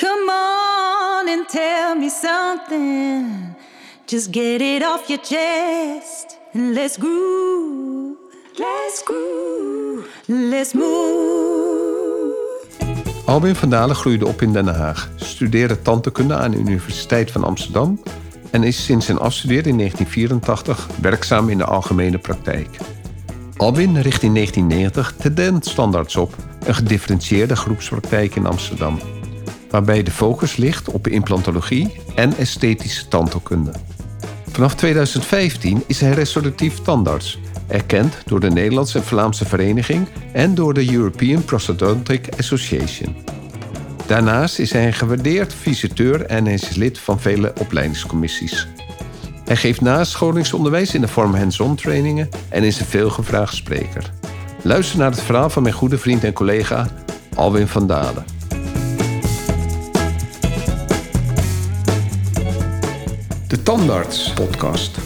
Come on and tell me something. Just get it off your chest and let's groove. Let's groove. Let's move. Albin van Dalen groeide op in Den Haag, studeerde tandheelkunde aan de Universiteit van Amsterdam en is sinds zijn afstuderen in 1984 werkzaam in de algemene praktijk. Albin richt in 1990 Tendent Standaards op, een gedifferentieerde groepspraktijk in Amsterdam, waarbij de focus ligt op implantologie en esthetische tandheelkunde. Vanaf 2015 is hij restauratief tandarts, erkend door de Nederlandse en Vlaamse Vereniging en door de European Prosthodontic Association. Daarnaast is hij een gewaardeerd visiteur en is lid van vele opleidingscommissies. Hij geeft nascholingsonderwijs in de vorm hands-on trainingen en is een veelgevraagd spreker. Luister naar het verhaal van mijn goede vriend en collega Alwin van Dalen. De Tandarts Podcast.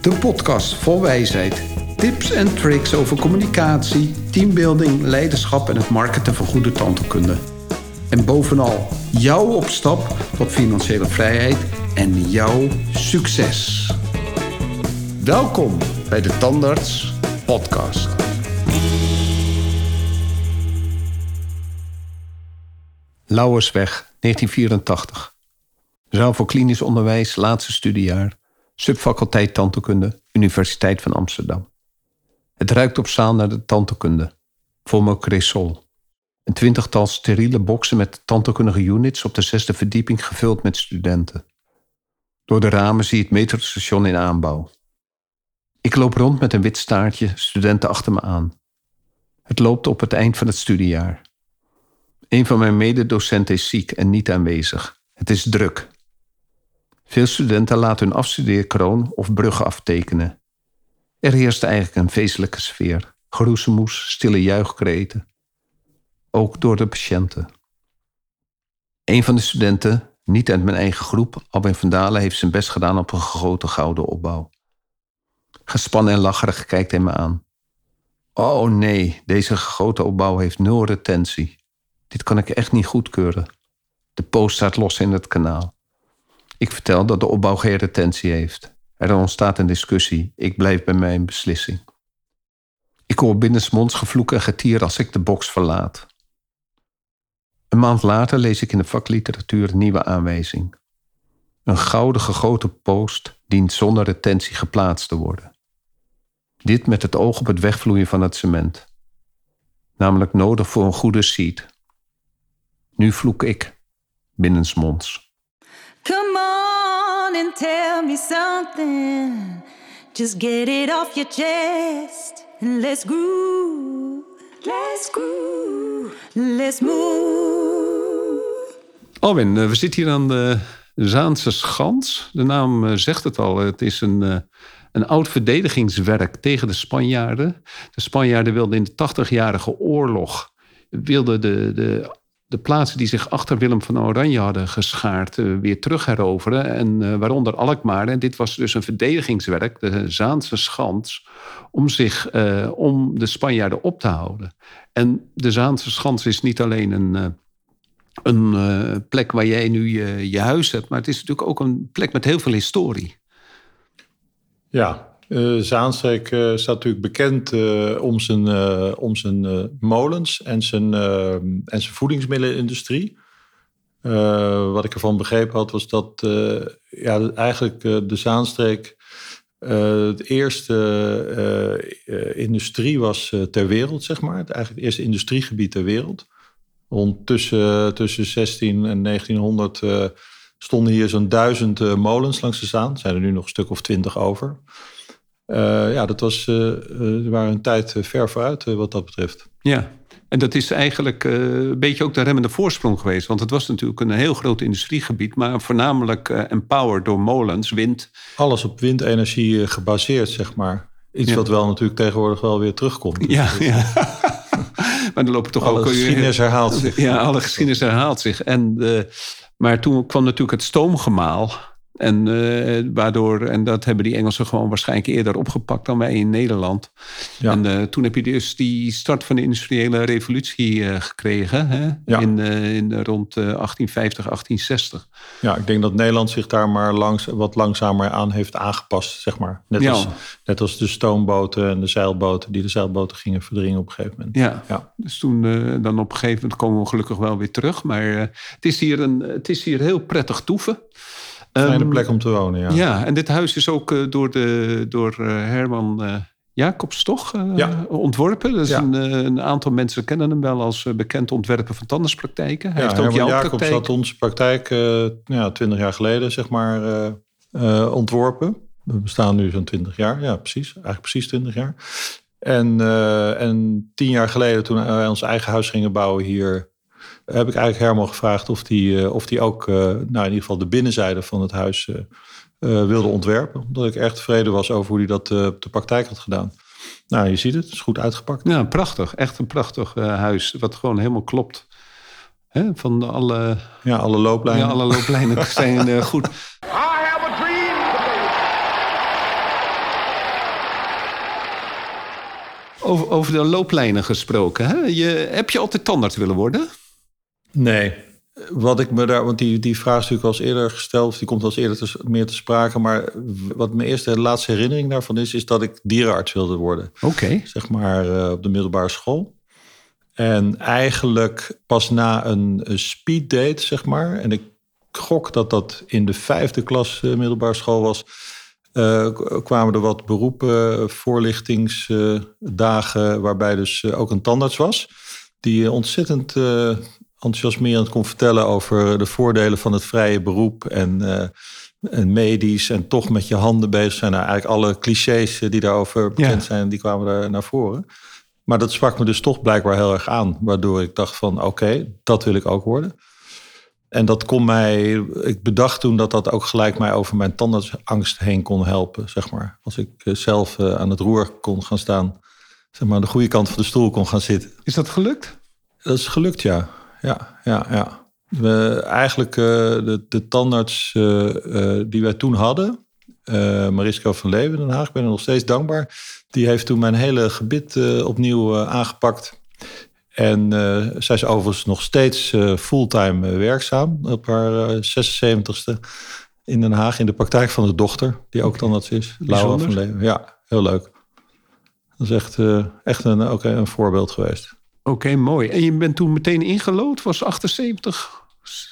De podcast vol wijsheid, tips en tricks over communicatie, teambuilding, leiderschap en het marketen van goede tandheelkunde. En bovenal jouw opstap tot financiële vrijheid en jouw succes. Welkom bij de Tandarts Podcast. Lauwersweg, 1984. Zaal voor klinisch onderwijs, laatste studiejaar. Subfaculteit Tandheelkunde, Universiteit van Amsterdam. Het ruikt op zaal naar de tandheelkunde. Cresol. Een twintigtal steriele boxen met tandheelkundige units op de zesde verdieping gevuld met studenten. Door de ramen zie je het metrostation in aanbouw. Ik loop rond met een wit staartje, studenten achter me aan. Het loopt op het eind van het studiejaar. Een van mijn mededocenten is ziek en niet aanwezig. Het is druk. Veel studenten laten hun afstudeerkroon of bruggen aftekenen. Er heerst eigenlijk een feestelijke sfeer. Geroezemoes, stille juichkreten. Ook door de patiënten. Een van de studenten, niet uit mijn eigen groep, Albin van Dalen, heeft zijn best gedaan op een gegoten gouden opbouw. Gespannen en lacherig kijkt hij me aan. Oh nee, deze gegoten opbouw heeft nul retentie. Dit kan ik echt niet goedkeuren. De post staat los in het kanaal. Ik vertel dat de opbouw geen retentie heeft. Er ontstaat een discussie. Ik blijf bij mijn beslissing. Ik hoor binnensmonds gevloek en getier als ik de box verlaat. Een maand later lees ik in de vakliteratuur een nieuwe aanwijzing. Een gouden gegoten post dient zonder retentie geplaatst te worden. Dit met het oog op het wegvloeien van het cement. Namelijk nodig voor een goede seat. Nu vloek ik, binnensmonds. Tell me something. Just get it off your chest and let's groove. Let's groove. Let's move. Alwin, eh, we zitten hier aan de Zaanse Schans. De naam eh, zegt het al. Het is een, eh, een oud verdedigingswerk tegen de Spanjaarden. De Spanjaarden wilden in de 80-jarige oorlog wilden de, de, de plaatsen die zich achter Willem van Oranje hadden geschaard uh, weer terugheroveren. En uh, waaronder Alkmaar. En dit was dus een verdedigingswerk, de Zaanse Schans, om, zich, uh, om de Spanjaarden op te houden. En de Zaanse Schans is niet alleen een een plek waar jij nu je, huis hebt. Maar het is natuurlijk ook een plek met heel veel historie. Ja, uh, Zaanstreek uh, staat natuurlijk bekend uh, om zijn, om zijn molens en zijn, en zijn voedingsmiddelenindustrie. wat ik ervan begrepen had, was dat ja, eigenlijk de Zaanstreek het eerste industrie was ter wereld, zeg maar. Het, eigenlijk het eerste industriegebied ter wereld. Rond tussen, tussen 16 en 1900 stonden hier zo'n duizend molens langs de Zaan. Er zijn er nu nog een stuk of twintig over. Uh, ja, dat was, uh, uh, waren een tijd ver vooruit wat dat betreft. Ja, en dat is eigenlijk een beetje ook de remmende voorsprong geweest. Want het was natuurlijk een heel groot industriegebied, maar voornamelijk empowered door molens, wind. Alles op windenergie gebaseerd, zeg maar. Iets ja. wat wel natuurlijk tegenwoordig wel weer terugkomt. Dus ja, ja. maar dan lopen toch alle ook... geschiedenis herhaalt zich. Ja, alle geschiedenis herhaalt zich. En, maar toen kwam natuurlijk het stoomgemaal En, eh, waardoor, en dat hebben die Engelsen gewoon waarschijnlijk eerder opgepakt dan wij in Nederland. Ja. En eh, toen heb je dus die start van de industriële revolutie eh, gekregen. Hè? Ja. In, in rond eh, 1850, 1860. Ja, ik denk dat Nederland zich daar maar langs, wat langzamer aan heeft aangepast, zeg maar. Net, Ja. als, net als de stoomboten en de zeilboten die de zeilboten gingen verdringen op een gegeven moment. Ja. Ja. Dus toen dan op een gegeven moment komen we gelukkig wel weer terug. Maar het, is hier een, het is hier heel prettig toeven. Fijne Ehm, plek om te wonen, ja. Ja, en dit huis is ook eh, door, de, door eh, Herman eh, Jacobs toch Ja. ontworpen. Dus Ja. een, een aantal mensen kennen hem wel als bekend ontwerper van tandartspraktijken. Hij Ja, heeft ook Herman jouw Jacobs praktijk. had onze praktijk eh ja, 20 jaar geleden, zeg maar, ontworpen. We bestaan nu zo'n 20 jaar. Ja, precies. Eigenlijk precies 20 jaar. En, en tien jaar geleden, toen wij ons eigen huis gingen bouwen hier, heb ik eigenlijk Herman gevraagd of hij of die ook, eh, nou in ieder geval de binnenzijde van het huis eh, eh, wilde ontwerpen. Omdat ik echt tevreden was over hoe hij dat eh, op de praktijk had gedaan. Nou, je ziet het, het is goed uitgepakt. Ja, prachtig. Echt een prachtig eh, huis. Wat gewoon helemaal klopt. Hè, van alle, Ja, alle looplijnen. ja, alle looplijnen zijn eh, goed. I have a dream today. Over, over de looplijnen gesproken. Hè? Je, heb je altijd tandarts willen worden? Nee. Wat ik me daar, want die, die vraag is natuurlijk al eerder gesteld, die komt al eerder te, meer te sprake. Maar wat mijn eerste laatste herinnering daarvan is, is dat ik dierenarts wilde worden. Oké. Zeg maar eh, op de middelbare school. En eigenlijk pas na een, een speeddate, zeg maar. En ik gok dat dat in de vijfde klas eh, middelbare school was. eh, kwamen er wat beroepen, voorlichtingsdagen, waarbij dus ook een tandarts was. Die ontzettend enthousiasmerend kon vertellen over de voordelen van het vrije beroep. En, eh, en medisch en toch met je handen bezig zijn. Nou, eigenlijk alle clichés eh, die daarover bekend Ja. zijn, die kwamen daar naar voren. Maar dat sprak me dus toch blijkbaar heel erg aan. Waardoor ik dacht van oké, dat wil ik ook worden. En dat kon mij, ik bedacht toen dat dat ook gelijk mij over mijn tandartsangst heen kon helpen, zeg maar. Als ik eh, zelf aan het roer kon gaan staan, zeg maar aan de goede kant van de stoel kon gaan zitten. Is dat gelukt? Dat is gelukt, ja. Ja, ja, ja. We, eigenlijk eh, de, de tandarts eh, eh, die wij toen hadden, Mariska van Leeuwen in Den Haag, ik ben er nog steeds dankbaar. Die heeft toen mijn hele gebit opnieuw aangepakt. En zij is overigens nog steeds fulltime werkzaam op haar eh, 76ste in Den Haag in de praktijk van de dochter, die ook tandarts is. Laura van. Leeuwen. Ja, heel leuk. Dat is echt, echt een, ook een voorbeeld geweest. Oké, mooi. En je bent toen meteen ingelood? Was 78?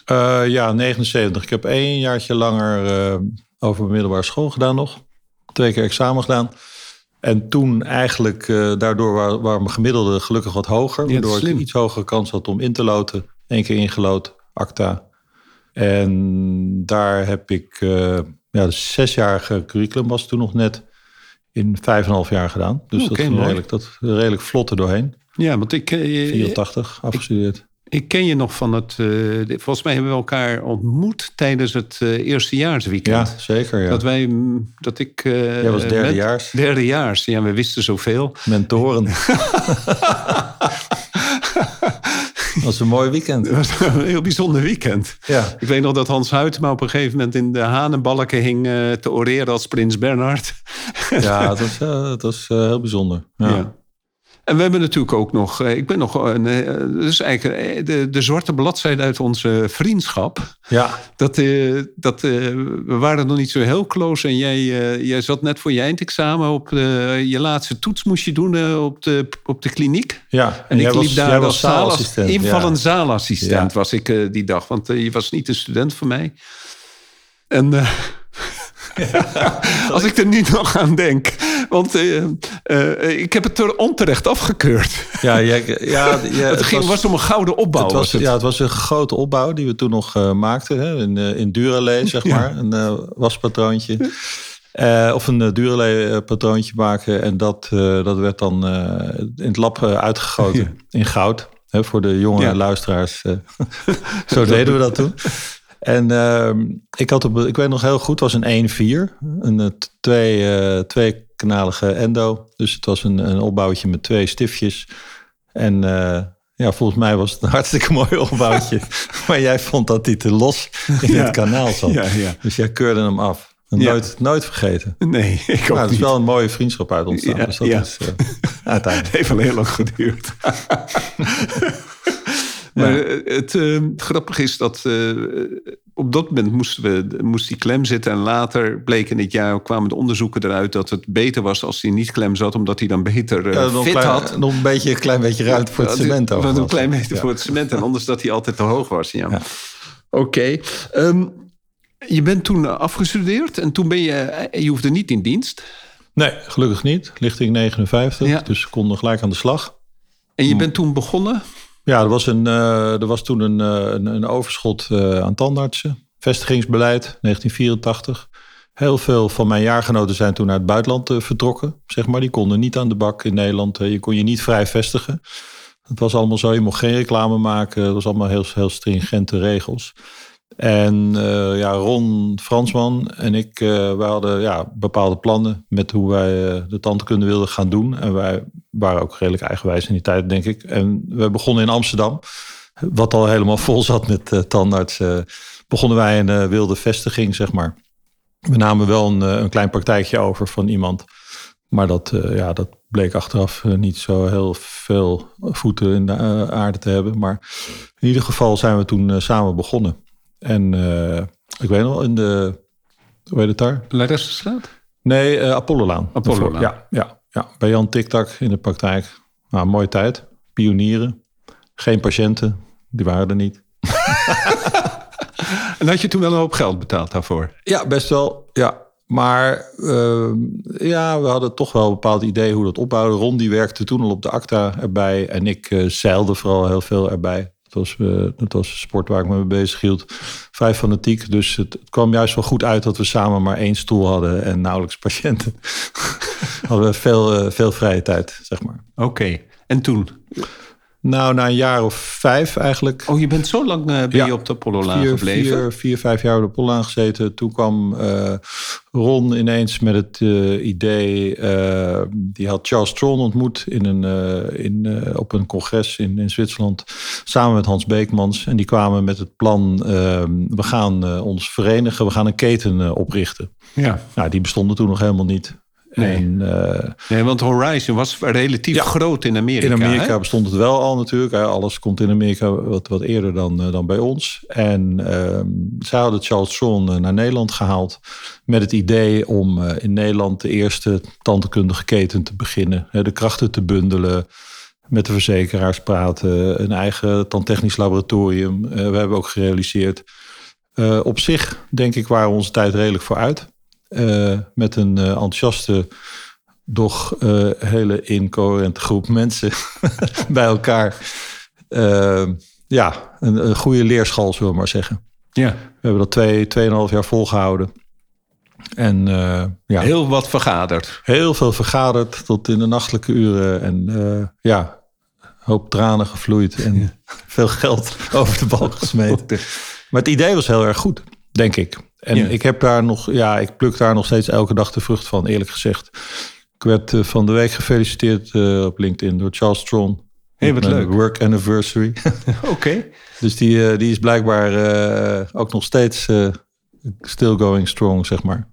Eh, ja, 79. Ik heb één jaartje langer eh, over mijn middelbare school gedaan nog. Twee keer examen gedaan. En toen eigenlijk, eh, daardoor waar, waar mijn gemiddelde gelukkig wat hoger. Ja, waardoor ik slim. een iets hogere kans had om in te loten. Eén keer ingelood, acta. En daar heb ik, ja, de zesjarige curriculum was toen nog net in vijf en een half jaar gedaan. Dus dat, is redelijk, dat redelijk vlot er doorheen. Ja, want ik, eh, 84 afgestudeerd. ik ken je nog van het... eh, volgens mij hebben we elkaar ontmoet tijdens het eh, eerstejaarsweekend. Ja, zeker. Ja. Dat wij, mm, dat ik... Jij was met- derdejaars. Derdejaars, ja, we wisten zoveel. Mentoren. Dat was een mooi weekend. Het was een heel bijzonder weekend. Ja. Ik weet nog dat Hans Huytema op een gegeven moment in de hanenbalken hing te oreren als prins Bernhard. Ja, het was, het was heel bijzonder. Ja. Ja. En we hebben natuurlijk ook nog, eh, ik ben nog een, dus eigenlijk eh, de, de zwarte bladzijde uit onze vriendschap. Ja. Dat, dat, we waren nog niet zo heel close en jij, jij zat net voor je eindexamen op de, je laatste toets moest je doen op, de, op de kliniek. ja. En, ik was- liep daar jij als was zaalassistent. Invallend Ja. zaalassistent Ja. was ik die dag. Want je was niet een student van mij. En als ik er nu nog aan denk. Want eh, eh, ik heb het er onterecht afgekeurd. Ja, ja, ja, het ging, was, om een gouden opbouw. het was, het. ja, het was een grote opbouw die we toen nog eh, maakten. Hè, in, in zeg maar. Een waspatroontje. Of een Duralay patroontje maken. En dat, dat werd dan in het lab uitgegoten in goud. Hè, voor de jonge luisteraars. Zo deden we dat toen. En ehm, ik, had op, ik weet nog heel goed, het was een 1-4. Een eh, twee, eh tweekanalige endo. Dus het was een, een opbouwtje met twee stiftjes. En eh, ja, volgens mij was het een hartstikke mooi opbouwtje. maar jij vond dat hij te los in Ja. het kanaal zat. Ja, ja. Dus jij keurde hem af. Nooit, nooit vergeten. Nee, ik ook Maar het is wel een mooie vriendschap uit ontstaan. Ja, dus dat ja. is uiteindelijk. Het heeft wel heel lang geduurd. Maar eh, het eh, grappige is dat eh, op dat moment moesten we, moest die klem zitten. En later bleek in het jaar kwamen de onderzoeken eruit dat het beter was als hij niet klem zat, omdat hij dan beter eh, Ja, nog, een fit klein, had. nog een beetje, een klein beetje ruimte voor het cement. Wat een klein beetje Ja. voor het cement. En anders dat hij altijd te hoog was. Ja. Ja. Oké. Ehm, je bent toen afgestudeerd en toen ben je, je hoefde niet in dienst. Nee, gelukkig niet. Lichting 59, Ja. dus konden gelijk aan de slag. En je bent toen begonnen. Ja, er was, een, eh, er was toen een, eh, een, overschot eh, aan tandartsen. Vestigingsbeleid, 1984. Heel veel van mijn jaargenoten zijn toen naar het buitenland vertrokken. Zeg maar. Die konden niet aan de bak in Nederland. Je kon je niet vrij vestigen. Het was allemaal zo, je mocht geen reclame maken. Het was allemaal heel, heel stringente regels. En eh, ja, Ron Fransman en ik, wij hadden ja, bepaalde plannen met hoe wij eh, de tandkunde wilden gaan doen. En wij waren ook redelijk eigenwijs in die tijd, denk ik. En we begonnen in Amsterdam, wat al helemaal vol zat met tandartsen. begonnen wij een wilde vestiging, zeg maar. We namen wel een, een klein praktijkje over van iemand. Maar dat, ja, dat bleek achteraf niet zo heel veel voeten in de aarde te hebben. Maar in ieder geval zijn we toen samen begonnen. En eh, ik weet nog, in de, hoe heet het daar? Laressenstraat? Nee, eh Apollolaan. Apollolaan. Ja, ja, ja, bij Jan Tiktak in de praktijk. Nou, mooie tijd. Pionieren. Geen patiënten, die waren er niet. En had je toen wel een hoop geld betaald daarvoor? Ja, best wel. Ja. Maar ehm, ja, we hadden toch wel een bepaald idee hoe dat opbouwde. Ron die werkte toen al op de ACTA erbij. En ik eh, zeilde vooral heel veel erbij. Dat was, eh, dat was een sport waar ik me mee bezig hield. Vrij fanatiek. Dus het, het kwam juist wel goed uit dat we samen maar één stoel hadden. En nauwelijks patiënten. hadden we veel, eh, veel vrije tijd, zeg maar. Oké. En toen? Nou, na een jaar of vijf eigenlijk. Oh, je bent zo lang ben Ja. je op de Apollo-laan vier, gebleven? Vier, vier, vijf jaar op de Polaan gezeten. Toen kwam eh, Ron ineens met het eh, idee. die had Charles Tron ontmoet in een, in, op een congres in, in Zwitserland. Samen met Hans Beekmans. En die kwamen met het plan: eh, we gaan ons verenigen, we gaan een keten oprichten. Ja. Nou, die bestonden toen nog helemaal niet. Nee. En, eh, Nee, want Horizon was relatief Ja. groot in Amerika. in Amerika hè? bestond het wel al natuurlijk. Alles komt in Amerika wat, wat eerder dan, eh, dan bij ons. En ehm zij hadden Charles Tron eh, naar Nederland gehaald. Met het idee om in Nederland de eerste tandheelkundige keten te beginnen. De krachten te bundelen. Met de verzekeraars praten. Een eigen tandtechnisch laboratorium. We hebben ook gerealiseerd. Op zich denk ik waren we onze tijd redelijk vooruit. Eh, met een eh, enthousiaste doch eh, hele incoherente groep mensen bij elkaar. Ja, een, een goede leerschool, zullen we maar zeggen. Ja. We hebben dat twee, tweeënhalf jaar volgehouden. En ja, heel, Heel wat vergaderd. veel vergaderd tot in de nachtelijke uren. En ja, hoop tranen gevloeid en veel geld over de balk gesmeten. Maar het idee was heel erg goed, denk ik. En Ja. ik heb daar nog, ja, ik pluk daar nog steeds elke dag de vrucht van, eerlijk gezegd. Ik werd eh, van de week gefeliciteerd eh, op LinkedIn door Charles Tron. Hey, wat leuk. Work anniversary. Oké. dus die, eh, die is blijkbaar ook nog steeds still going strong, zeg maar.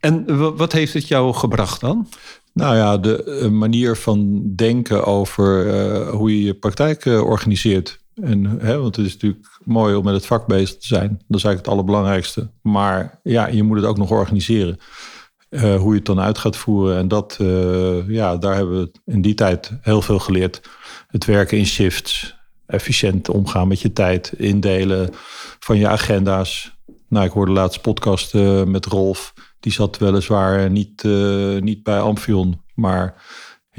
En wa- wat heeft het jou gebracht dan? Nou ja, de manier van denken over hoe je je praktijk organiseert. En, hè, want het is natuurlijk mooi om met het vak bezig te zijn. Dat is eigenlijk het allerbelangrijkste. Maar ja, je moet het ook nog organiseren. Eh, hoe je het dan uit gaat voeren. En dat, eh, ja, daar hebben we in die tijd heel veel geleerd. Het werken in shifts. Efficiënt omgaan met je tijd. Indelen van je agenda's. Nou, ik hoorde laatst podcast eh, met Rolf. Die zat weliswaar niet, niet bij Amphion. Maar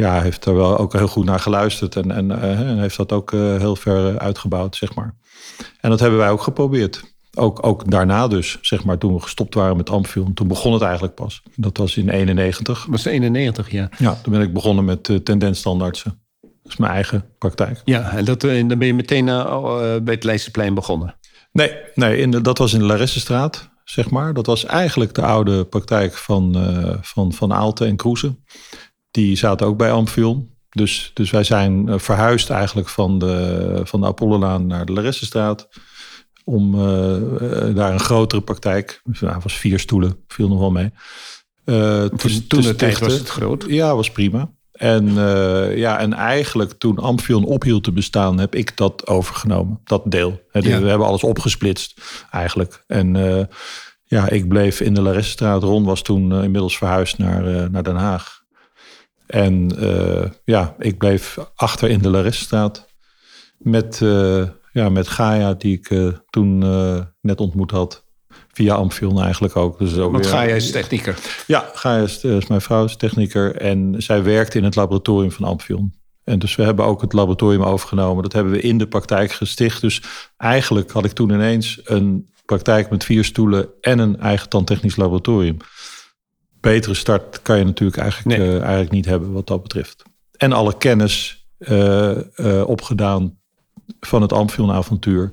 ja, heeft er wel ook heel goed naar geluisterd. En, en, eh, en heeft dat ook eh, heel ver uitgebouwd, zeg maar. En dat hebben wij ook geprobeerd. Ook, ook daarna dus, zeg maar, toen we gestopt waren met Amphion. Toen begon het eigenlijk pas. Dat was in 91. was 91, ja. Ja, toen ben ik begonnen met uh, tendensstandaardsen. Dat is mijn eigen praktijk. Ja, en, dat, en dan ben je meteen bij het Leidseplein begonnen. Nee, nee in de, dat was in de Laressenstraat, zeg maar. Dat was eigenlijk de oude praktijk van, van, van Aalten en Kroesen. Die zaten ook bij Amphion. Dus, dus wij zijn eh, verhuisd eigenlijk van de, van de Apollolaan naar de Laressenstraat. Om eh, eh, daar een grotere praktijk, dus, nou, was vier stoelen, viel nog wel mee. Toen, te de tijd was het groot. Ja, was prima. En, ja, en eigenlijk toen Amphion ophield te bestaan, heb ik dat overgenomen. Dat deel. Ja. We hebben alles opgesplitst eigenlijk. En ja, ik bleef in de Laressenstraat. Ron was toen inmiddels verhuisd naar, naar Den Haag. En eh, ja, ik bleef achter in de Laressenstraat. Met, eh, ja, met Gaia, die ik eh, toen net ontmoet had. Via Amphion eigenlijk ook. Dus ook Want weer- Gaia is technieker. ja, Gaia is, is mijn vrouw, is technieker. En zij werkt in het laboratorium van Amphion. En dus we hebben ook het laboratorium overgenomen. Dat hebben we in de praktijk gesticht. Dus eigenlijk had ik toen ineens een praktijk met vier stoelen en een eigen tandtechnisch laboratorium. Betere start kan je natuurlijk eigenlijk, Nee. eh, eigenlijk niet hebben wat dat betreft. En alle kennis eh, eh, opgedaan van het Amphion-avontuur.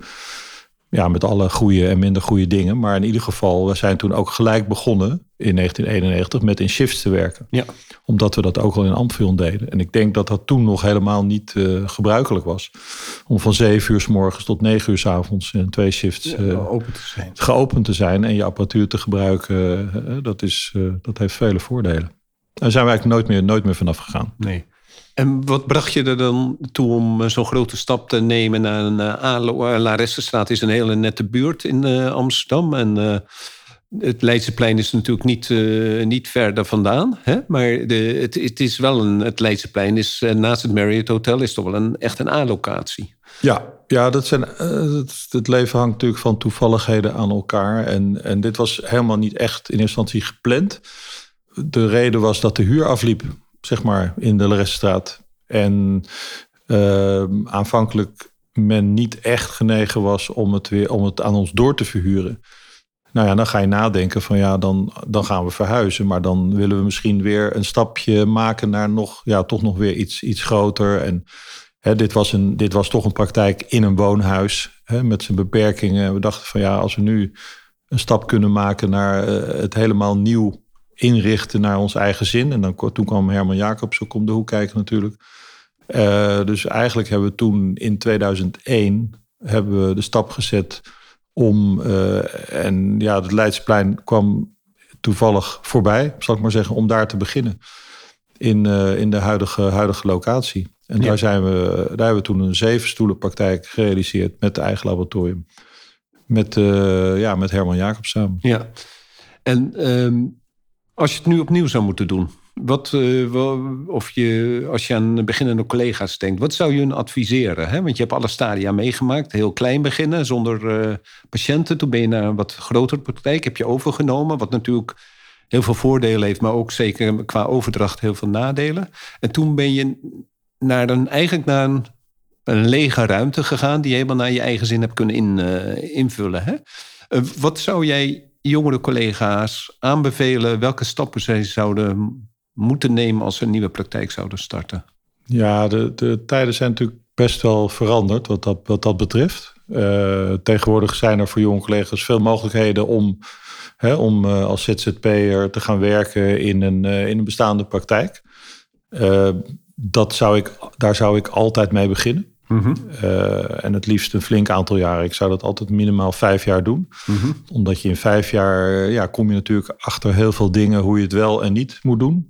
Ja, met alle goede en minder goede dingen. Maar in ieder geval, we zijn toen ook gelijk begonnen in 1991 met in shifts te werken. Ja. Omdat we dat ook al in Amphion deden. En ik denk dat dat toen nog helemaal niet eh, gebruikelijk was. Om van 7 uur s morgens tot 9 uur s avonds in twee shifts eh, open te zijn. geopend te zijn en je apparatuur te gebruiken. eh, dat, is, dat heeft vele voordelen. Daar zijn we eigenlijk nooit meer, nooit meer vanaf gegaan. Nee. En wat bracht je er dan toe om eh, zo'n grote stap te nemen naar een uh, ALO? Uh, Laressenstraat is een hele nette buurt in Amsterdam. En het Leidseplein is natuurlijk niet, uh, niet ver vandaan. Hè? Maar de, het, het is wel een, het Leidseplein is naast het Marriott Hotel is toch wel een, echt een A-locatie. Ja, ja dat zijn, het, het, leven hangt natuurlijk van toevalligheden aan elkaar. En, en dit was helemaal niet echt in eerste instantie gepland. De reden was dat de huur afliep, zeg maar, in de Leresstraat. En uh, aanvankelijk men niet echt genegen was om het, weer, om het aan ons door te verhuren. Nou ja, dan ga je nadenken van ja, dan, dan gaan we verhuizen. Maar dan willen we misschien weer een stapje maken naar nog, ja, toch nog weer iets, iets groter. En hè, dit, was een, dit was toch een praktijk in een woonhuis hè, met zijn beperkingen. We dachten van ja, als we nu een stap kunnen maken naar uh, het helemaal nieuw inrichten naar ons eigen zin. En dan, toen kwam Herman Jacobs ook om de hoek kijken natuurlijk. Uh, dus eigenlijk hebben we toen in 2001 hebben we de stap gezet om, uh, en ja, het Leidsplein kwam toevallig voorbij, zal ik maar zeggen, om daar te beginnen. In, uh, in de huidige, huidige locatie. En ja. daar, zijn we, daar hebben we toen een zeven stoelen praktijk gerealiseerd met het eigen laboratorium. Met, ja, met Herman Jacobs samen. Ja, en um, als je het nu opnieuw zou moeten doen, wat, uh, of je, als je aan beginnende collega's denkt, wat zou je hun adviseren? Hè? Want je hebt alle stadia meegemaakt, heel klein beginnen, zonder uh, patiënten. Toen ben je naar een wat grotere praktijk, heb je overgenomen, wat natuurlijk heel veel voordelen heeft, maar ook zeker qua overdracht heel veel nadelen. En toen ben je naar een, eigenlijk naar een, lege ruimte gegaan, die je helemaal naar je eigen zin hebt kunnen uh, invullen. Hè? wat zou jij jongere collega's aanbevelen? Welke stappen zij zouden moeten nemen als ze een nieuwe praktijk zouden starten? Ja, de, de tijden zijn natuurlijk best wel veranderd wat dat, wat dat betreft. Uh, tegenwoordig zijn er voor jonge collega's veel mogelijkheden om, hè, om uh, als ZZP'er te gaan werken in een, uh, in een bestaande praktijk. dat zou ik, daar zou ik altijd mee beginnen. Mm -hmm. uh, en het liefst een flink aantal jaren. Ik zou dat altijd minimaal vijf jaar doen. Mm -hmm. Omdat je in vijf jaar ja, kom je natuurlijk achter heel veel dingen hoe je het wel en niet moet doen.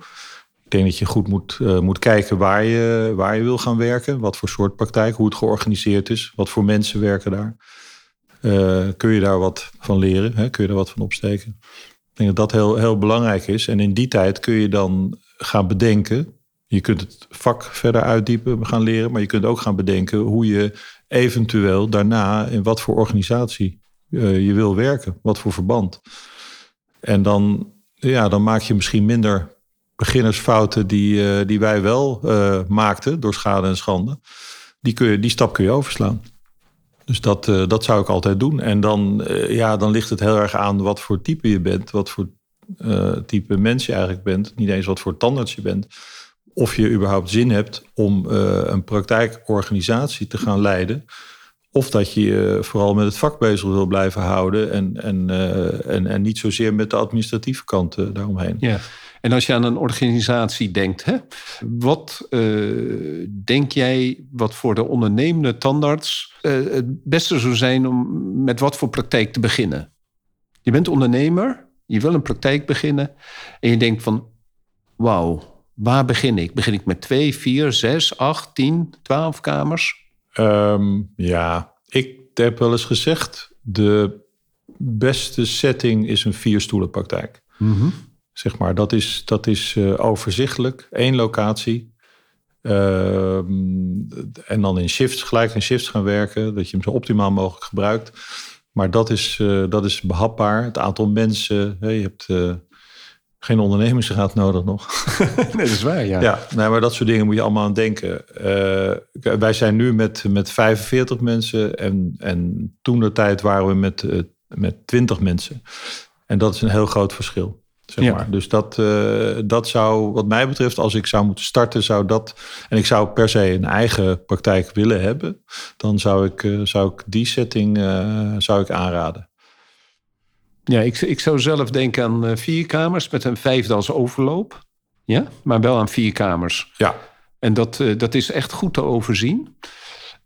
Ik denk dat je goed moet, uh, moet kijken waar je, waar je wil gaan werken. Wat voor soort praktijk, hoe het georganiseerd is. Wat voor mensen werken daar. Uh, kun je daar wat van leren? Hè? Kun je daar wat van opsteken? Ik denk dat dat heel, heel belangrijk is. En in die tijd kun je dan gaan bedenken je kunt het vak verder uitdiepen, gaan leren, maar je kunt ook gaan bedenken hoe je eventueel daarna in wat voor organisatie uh, je wil werken, wat voor verband. En dan, ja, dan maak je misschien minder beginnersfouten die, uh, die wij wel uh, maakten door schade en schande. Die, kun je, die stap kun je overslaan. Dus dat, dat zou ik altijd doen. En dan, ja, dan ligt het heel erg aan wat voor type je bent, wat voor type mens je eigenlijk bent. Niet eens wat voor tandarts je bent of je überhaupt zin hebt om uh, een praktijkorganisatie te gaan leiden. Of dat je je vooral met het vak bezig wil blijven houden en, en, uh, en, en niet zozeer met de administratieve kant daaromheen. Ja. En als je aan een organisatie denkt, hè, wat eh, denk jij wat voor de ondernemende tandarts eh, het beste zou zijn om met wat voor praktijk te beginnen? Je bent ondernemer, je wil een praktijk beginnen en je denkt van, wauw, waar begin ik? Begin ik met twee, vier, zes, acht, tien, twaalf kamers? Ehm, ja, ik heb wel eens gezegd, de beste setting is een vierstoelenpraktijk. Zeg maar, dat is, dat is eh, overzichtelijk. Één locatie. Ehm, en dan in shifts, gelijk in shifts gaan werken. Dat je hem zo optimaal mogelijk gebruikt. Maar dat is, eh, dat is behapbaar. Het aantal mensen. hè, je hebt eh, geen ondernemingsraad nodig nog. Nee, dat is waar, ja. Ja, nee, maar dat soort dingen moet je allemaal aan denken. Eh, wij zijn nu met, met 45 mensen en, en toen de tijd waren we met, eh, met 20 mensen. En dat is een heel groot verschil. Zeg Ja. maar. Dus dat, eh, dat zou, wat mij betreft, als ik zou moeten starten, zou dat. En ik zou per se een eigen praktijk willen hebben, dan zou ik, zou ik die setting zou ik aanraden. Ja, ik, ik zou zelf denken aan eh, vier kamers met een vijfde als overloop. Ja, maar wel aan vier kamers. Ja, En dat, eh, dat is echt goed te overzien.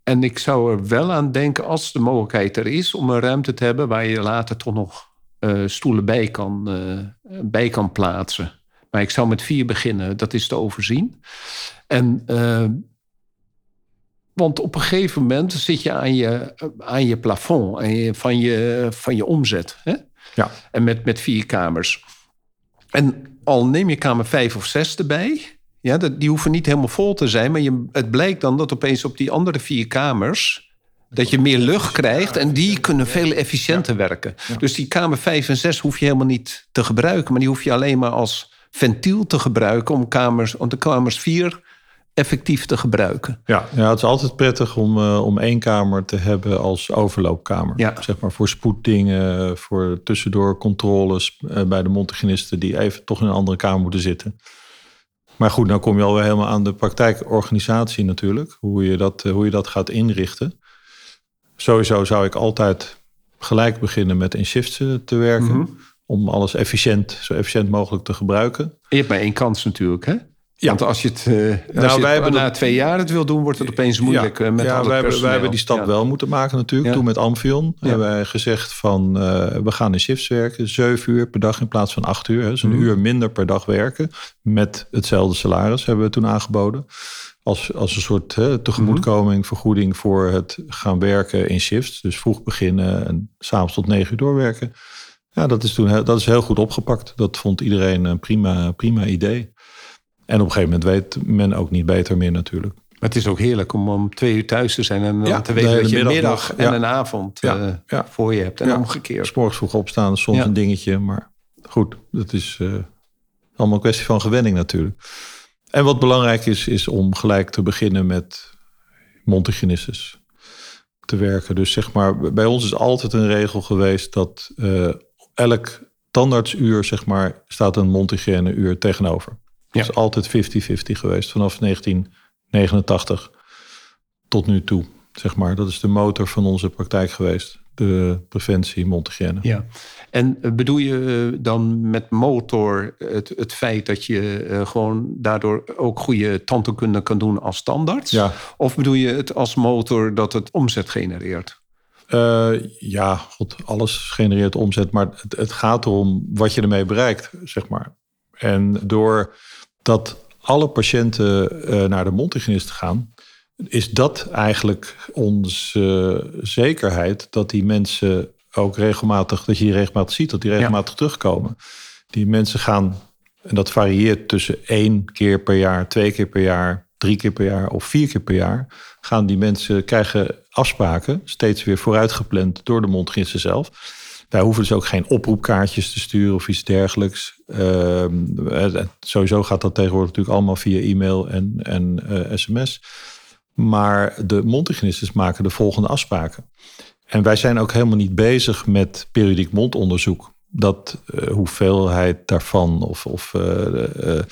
En ik zou er wel aan denken, als de mogelijkheid er is, om een ruimte te hebben waar je later toch nog eh, stoelen bij kan, bij kan plaatsen. Maar ik zou met vier beginnen, dat is te overzien. En, want op een gegeven moment zit je aan je, aan je plafond aan je, van, je, van je omzet. Hè? Ja. En met, met vier kamers. En al neem je kamer vijf of zes erbij. Ja, dat, die hoeven niet helemaal vol te zijn. Maar je, het blijkt dan dat opeens op die andere vier kamers. dat je meer lucht krijgt. En die kunnen veel efficiënter werken. Dus die kamer vijf en zes hoef je helemaal niet te gebruiken. Maar die hoef je alleen maar als ventiel te gebruiken. om, kamers, om de kamers vier effectief te gebruiken. Ja, ja, het is altijd prettig om, eh, om één kamer te hebben als overloopkamer. Ja. Zeg maar voor spoeddingen, voor tussendoor controles eh, bij de mondhygiënisten die even toch in een andere kamer moeten zitten. Maar goed, dan kom je alweer helemaal aan de praktijkorganisatie natuurlijk. Hoe je dat, eh, hoe je dat gaat inrichten. Sowieso zou ik altijd gelijk beginnen met in shifts te werken. Mhm. Om alles efficiënt, zo efficiënt mogelijk te gebruiken. Je hebt maar één kans natuurlijk, hè? Ja. Want als je het, eh, als Nou, je wij het hebben na dat- twee jaar het wil doen, wordt het opeens moeilijk. eh, met ja, wij, hebben, wij hebben die stap Ja. wel moeten maken natuurlijk. Ja. Toen met Amphion Ja. hebben wij gezegd van eh, we gaan in shifts werken. Zeven uur per dag in plaats van acht uur. Dus een Mhm. uur minder per dag werken. Met hetzelfde salaris hebben we toen aangeboden. Als, als een soort hè, tegemoetkoming, Mhm. vergoeding voor het gaan werken in shifts. Dus vroeg beginnen en s'avonds tot negen uur doorwerken. Ja, dat is toen heel, dat is heel goed opgepakt. Dat vond iedereen een prima, prima idee. En op een gegeven moment weet men ook niet beter meer natuurlijk. Maar het is ook heerlijk om om twee uur thuis te zijn en dan Ja, te weten dat je een middag en ja. een avond Ja, eh, voor je hebt. En omgekeerd. S morgens vroeg opstaan is soms een dingetje. Maar goed, dat is eh, allemaal een kwestie van gewenning natuurlijk. En wat belangrijk is, is om gelijk te beginnen met mondhygiënistes te werken. Dus zeg maar, bij ons is altijd een regel geweest dat eh, elk tandartsuur, zeg maar, staat een mondhygiëneuur tegenover. Dat is altijd 50-50 geweest vanaf 1989 tot nu toe. Zeg maar, dat is de motor van onze praktijk geweest. De preventie mondhygiëne. Ja. En eh, bedoel je eh, dan met motor het, het feit dat je eh, gewoon daardoor ook goede tandheelkunde kan doen als standaard? Ja. Of bedoel je het als motor dat het omzet genereert? Ja, god, alles genereert omzet, maar het, het gaat erom wat je ermee bereikt, zeg maar. En door dat alle patiënten eh, naar de mondhygiënist gaan, is dat eigenlijk onze zekerheid dat die mensen ook regelmatig, dat je die regelmatig ziet, dat die regelmatig terugkomen. Die mensen gaan, en dat varieert tussen één keer per jaar, twee keer per jaar, drie keer per jaar of vier keer per jaar, gaan die mensen krijgen afspraken, steeds weer vooruitgepland door de mondhygiëniste zelf. Wij hoeven dus ook geen oproepkaartjes te sturen of iets dergelijks. Ehm, eh, sowieso gaat dat tegenwoordig natuurlijk allemaal via e-mail en, en eh, sms. Maar de mondhygiënistes maken de volgende afspraken. En wij zijn ook helemaal niet bezig met periodiek mondonderzoek. Dat eh, hoeveelheid daarvan of, of eh, eh,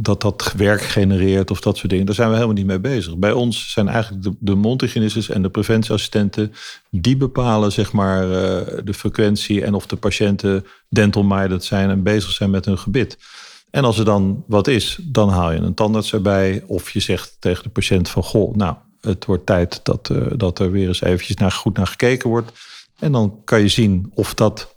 dat dat werk genereert of dat soort dingen. Daar zijn we helemaal niet mee bezig. Bij ons zijn eigenlijk de, de en de preventieassistenten... die bepalen zeg maar eh, de frequentie en of de patiënten dental minded zijn... en bezig zijn met hun gebit. En als er dan wat is, dan haal je een tandarts erbij. Of je zegt tegen de patiënt van... goh, nou, het wordt tijd dat, uh, dat er weer eens eventjes naar, goed naar gekeken wordt. En dan kan je zien of dat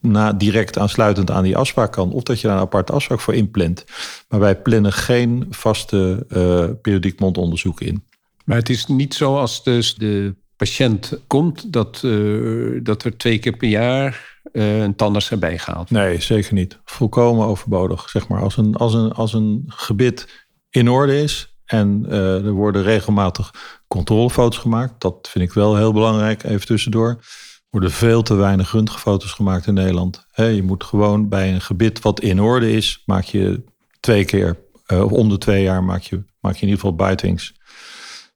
na, direct aansluitend aan die afspraak kan. Of dat je daar een aparte afspraak voor inplant. Maar wij plannen geen vaste uh, periodiek mondonderzoek in. Maar het is niet zo als dus de patiënt komt dat, uh, dat er twee keer per jaar uh, een tandarts erbij gaat. Nee, zeker niet. Volkomen overbodig. Zeg maar als een, als een, als een gebit in orde is en uh, er worden regelmatig controlefoto's gemaakt. Dat vind ik wel heel belangrijk, even tussendoor. Er worden veel te weinig röntgenfoto's gemaakt in Nederland. He, je moet gewoon bij een gebit wat in orde is, maak je twee keer, uh, of om de twee jaar maak je, maak je in ieder geval bitings.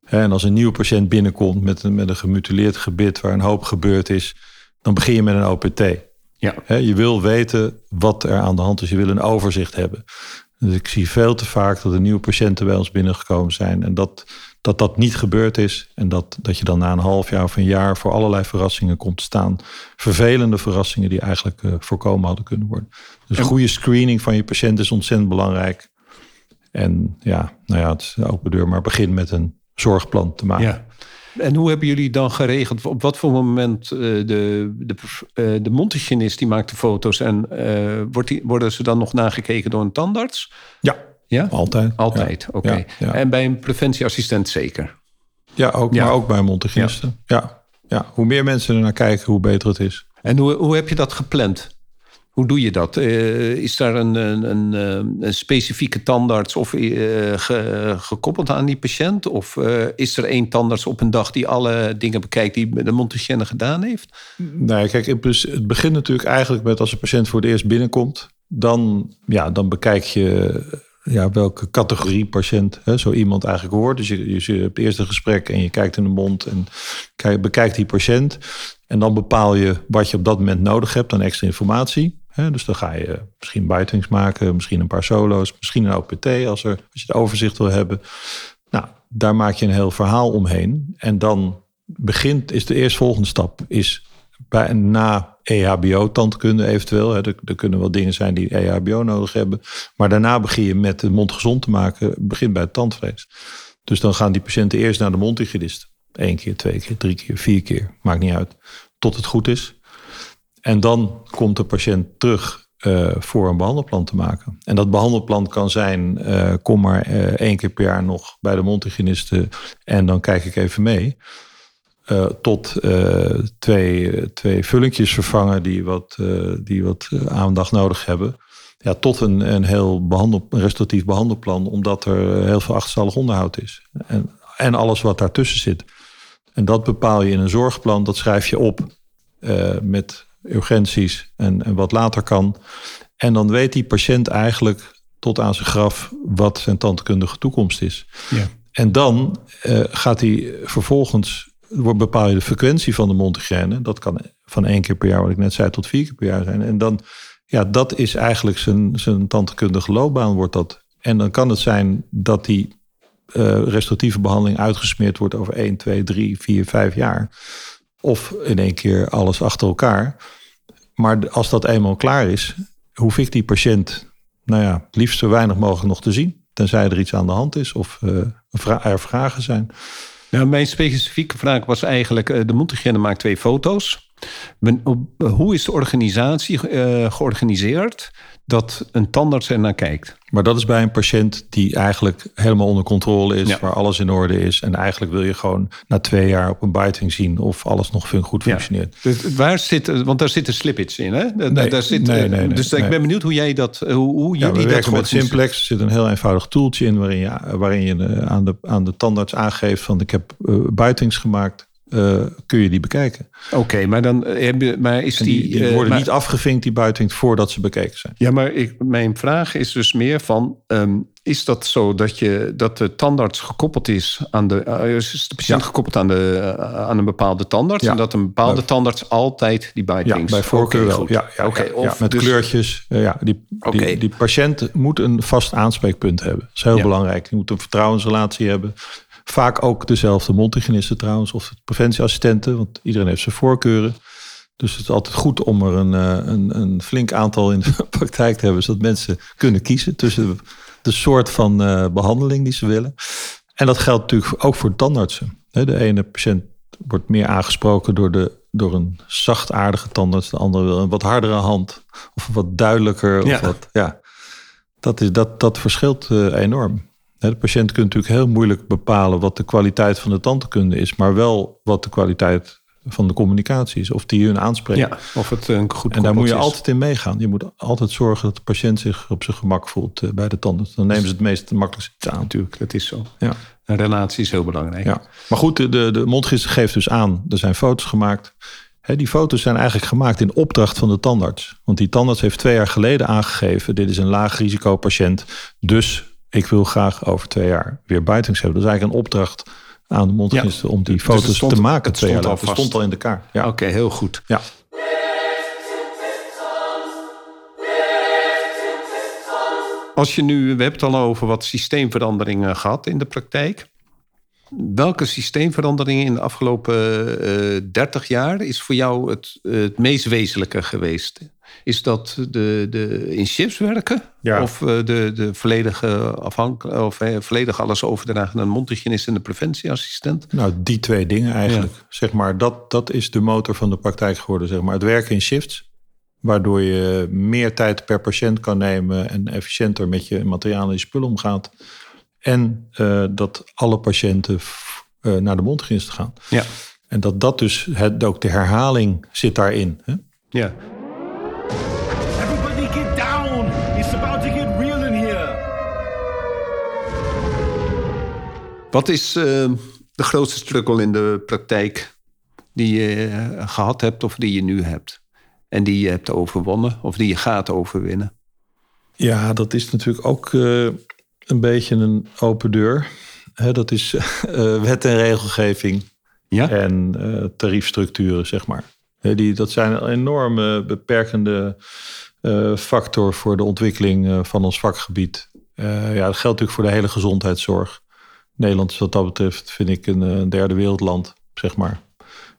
En als een nieuwe patiënt binnenkomt met een, met een gemutileerd gebit waar een hoop gebeurd is, dan begin je met een OPT. Ja. je wil weten wat er aan de hand is. Je wil een overzicht hebben. Dus ik zie veel te vaak dat er nieuwe patiënten bij ons binnengekomen zijn. En dat dat, dat niet gebeurd is. En dat, dat je dan na een half jaar of een jaar voor allerlei verrassingen komt te staan. Vervelende verrassingen die eigenlijk uh, voorkomen hadden kunnen worden. Dus een goede screening van je patiënt is ontzettend belangrijk. En ja, nou ja, het is open deur, maar begin met een zorgplan te maken. Ja. En hoe hebben jullie dan geregeld? Op wat voor moment uh, de, de, uh, de mondhygiënist die maakt de foto's en wordt die, worden ze dan nog nagekeken door een tandarts? Ja, ja? altijd. Altijd, oké. En bij een preventieassistent zeker? Ja, ook, maar ook bij een mondhygiënisten. Ja. Ja. hoe meer mensen er naar kijken, hoe beter het is. En hoe, hoe heb je dat gepland? Hoe doe je dat? Uh, is daar een, een, een, een, specifieke tandarts of uh, ge, gekoppeld aan die patiënt? Of uh, is er één tandarts op een dag die alle dingen bekijkt die de mondhygiëne gedaan heeft? Nee, kijk, het begint natuurlijk eigenlijk met als een patiënt voor het eerst binnenkomt. Dan, ja, dan bekijk je ja, welke categorie patiënt hè, zo iemand eigenlijk hoort. Dus je, je hebt eerst een gesprek en je kijkt in de mond en kijk, bekijkt die patiënt. En dan bepaal je wat je op dat moment nodig hebt aan extra informatie. Dus dan ga je misschien bitings maken, misschien een paar solo's, misschien een OPT als, er, als je het overzicht wil hebben. Nou, daar maak je een heel verhaal omheen. En dan begint, is de eerstvolgende stap, is bij, na EHBO-tandkunde eventueel. Er, er, kunnen wel dingen zijn die EHBO nodig hebben. Maar daarna begin je met de mond gezond te maken, begin bij het tandvlees. Dus dan gaan die patiënten eerst naar de mondhygiënist. Eén keer, twee keer, drie keer, vier keer, maakt niet uit. Tot het goed is. En dan komt de patiënt terug uh, voor een behandelplan te maken. En dat behandelplan kan zijn: uh, kom maar uh, één keer per jaar nog bij de mondhygiëniste en dan kijk ik even mee. Tot twee, twee vullingjes vervangen die wat, die wat aandacht nodig hebben. Ja, tot een, een heel behandel, een restauratief behandelplan, omdat er heel veel achterstallig onderhoud is. En, en alles wat daartussen zit. En dat bepaal je in een zorgplan, dat schrijf je op met urgenties en, en wat later kan. En dan weet die patiënt eigenlijk tot aan zijn graf wat zijn tandkundige toekomst is. Ja. En dan gaat hij vervolgens, bepaal je de frequentie van de mondhygiëne. Dat kan van één keer per jaar, wat ik net zei, tot vier keer per jaar zijn. En dan, ja, dat is eigenlijk zijn, zijn tandkundige loopbaan, wordt dat. En dan kan het zijn dat die uh, restauratieve behandeling uitgesmeerd wordt over 1, 2, 3, 4, 5 jaar. Of in één keer alles achter elkaar. Maar als dat eenmaal klaar is, hoef ik die patiënt, nou ja, liefst zo weinig mogelijk nog te zien. Tenzij er iets aan de hand is of uh, er vragen zijn. Nou, mijn specifieke vraag was eigenlijk: uh, de mondhygiëne maakt twee foto's. Hoe is de organisatie uh, georganiseerd dat een tandarts er naar kijkt? Maar dat is bij een patiënt die eigenlijk helemaal onder controle is, ja. waar alles in orde is. En eigenlijk wil je gewoon na twee jaar op een biting zien of alles nog goed functioneert. Ja. Dus waar zit, want daar zitten slippage in, hè? Daar, nee, daar zit, nee, dus ik ben benieuwd hoe jij dat, hoe, hoe ja, jullie we dat met Simplex. Er zit een heel eenvoudig tooltje in waarin je, waarin je aan, de, aan de tandarts aangeeft van ik heb uh, bitings gemaakt. Uh, kun je die bekijken. Oké, okay, maar dan heb maar is die, die, die uh, worden maar, niet afgevinkt, die buitings, voordat ze bekeken zijn. Ja, maar ik, mijn vraag is dus meer van: um, is dat zo dat, je, dat de tandarts gekoppeld is aan de. Uh, is de patiënt ja. gekoppeld aan, de, aan een bepaalde tandarts? Ja. En dat een bepaalde bij, tandarts altijd die buitings. Ja, bij voorkeur okay, wel. Ja, ja, okay, of met dus, kleurtjes. ja, die, die, die, patiënt moet een vast aanspreekpunt hebben. Dat is heel belangrijk. Die moet een vertrouwensrelatie hebben. Vaak ook dezelfde mondhygiënisten trouwens, of preventieassistenten, want iedereen heeft zijn voorkeuren. Dus het is altijd goed om er een, eh, een, een flink aantal in de praktijk te hebben, zodat mensen kunnen kiezen tussen de soort van eh, behandeling die ze willen. En dat geldt natuurlijk ook voor tandartsen. De ene patiënt wordt meer aangesproken door, de, door een zachtaardige tandarts, de andere wil een wat hardere hand of wat duidelijker. Of Ja. Wat, ja. Dat, is, dat, dat verschilt eh, enorm. De patiënt kunt natuurlijk heel moeilijk bepalen wat de kwaliteit van de tandheelkunde is, maar wel wat de kwaliteit van de communicatie is, of die hun aanspreekt. Ja, of het een goed En daar moet je is. altijd in meegaan. Je moet altijd zorgen dat de patiënt zich op zijn gemak voelt eh, bij de tandarts. Dan nemen ze het meest het makkelijkste aan. Natuurlijk, dat is zo. Ja. Een relatie is heel belangrijk. Ja. Maar goed, de, de, de mondgister geeft dus aan, er zijn foto's gemaakt. Die foto's zijn eigenlijk gemaakt in opdracht van de tandarts. Want die tandarts heeft twee jaar geleden aangegeven... dit is een laag risico patiënt, dus ik wil graag over twee jaar weer bitings hebben. Dat is eigenlijk een opdracht aan de mondgister om die Dus foto's stond- te maken. het twee jaar stond al. Het stond al in de kaart. Ja. Oké, heel goed. ja. Als je nu, we hebben het al over wat systeemveranderingen gehad in de praktijk. Welke systeemveranderingen in de afgelopen eh 30 jaar is voor jou het, het meest wezenlijke geweest? Is dat de, de in chips werken? Ja. Of eh, de, de volledige, afhank, of, eh, volledig alles overdragen aan een mondhygiënist en de preventieassistent? Nou, die twee dingen eigenlijk. Zeg maar, dat, dat is de motor van de praktijk geworden. Zeg maar. Het werken in shifts, waardoor je meer tijd per patiënt kan nemen en efficiënter met je materiaal en je spullen omgaat. En eh, dat alle patiënten f- eh, naar de mondhygiënist gaan. Ja. En dat dat dus, het, ook de herhaling zit daarin. Hè? ja. Everybody get down! It's about to get real in here! Wat is eh, de grootste struggle in de praktijk die je eh, gehad hebt of die je nu hebt? En die je hebt overwonnen of die je gaat overwinnen? Ja, dat is natuurlijk ook eh, een beetje een open deur. Dat is eh, wet en regelgeving. Ja? en eh, tariefstructuren, zeg maar. Die, dat zijn een enorme beperkende eh, factor voor de ontwikkeling van ons vakgebied. Ja, dat geldt natuurlijk voor de hele gezondheidszorg. Nederland is wat dat betreft, vind ik, een, een derde wereldland, zeg maar.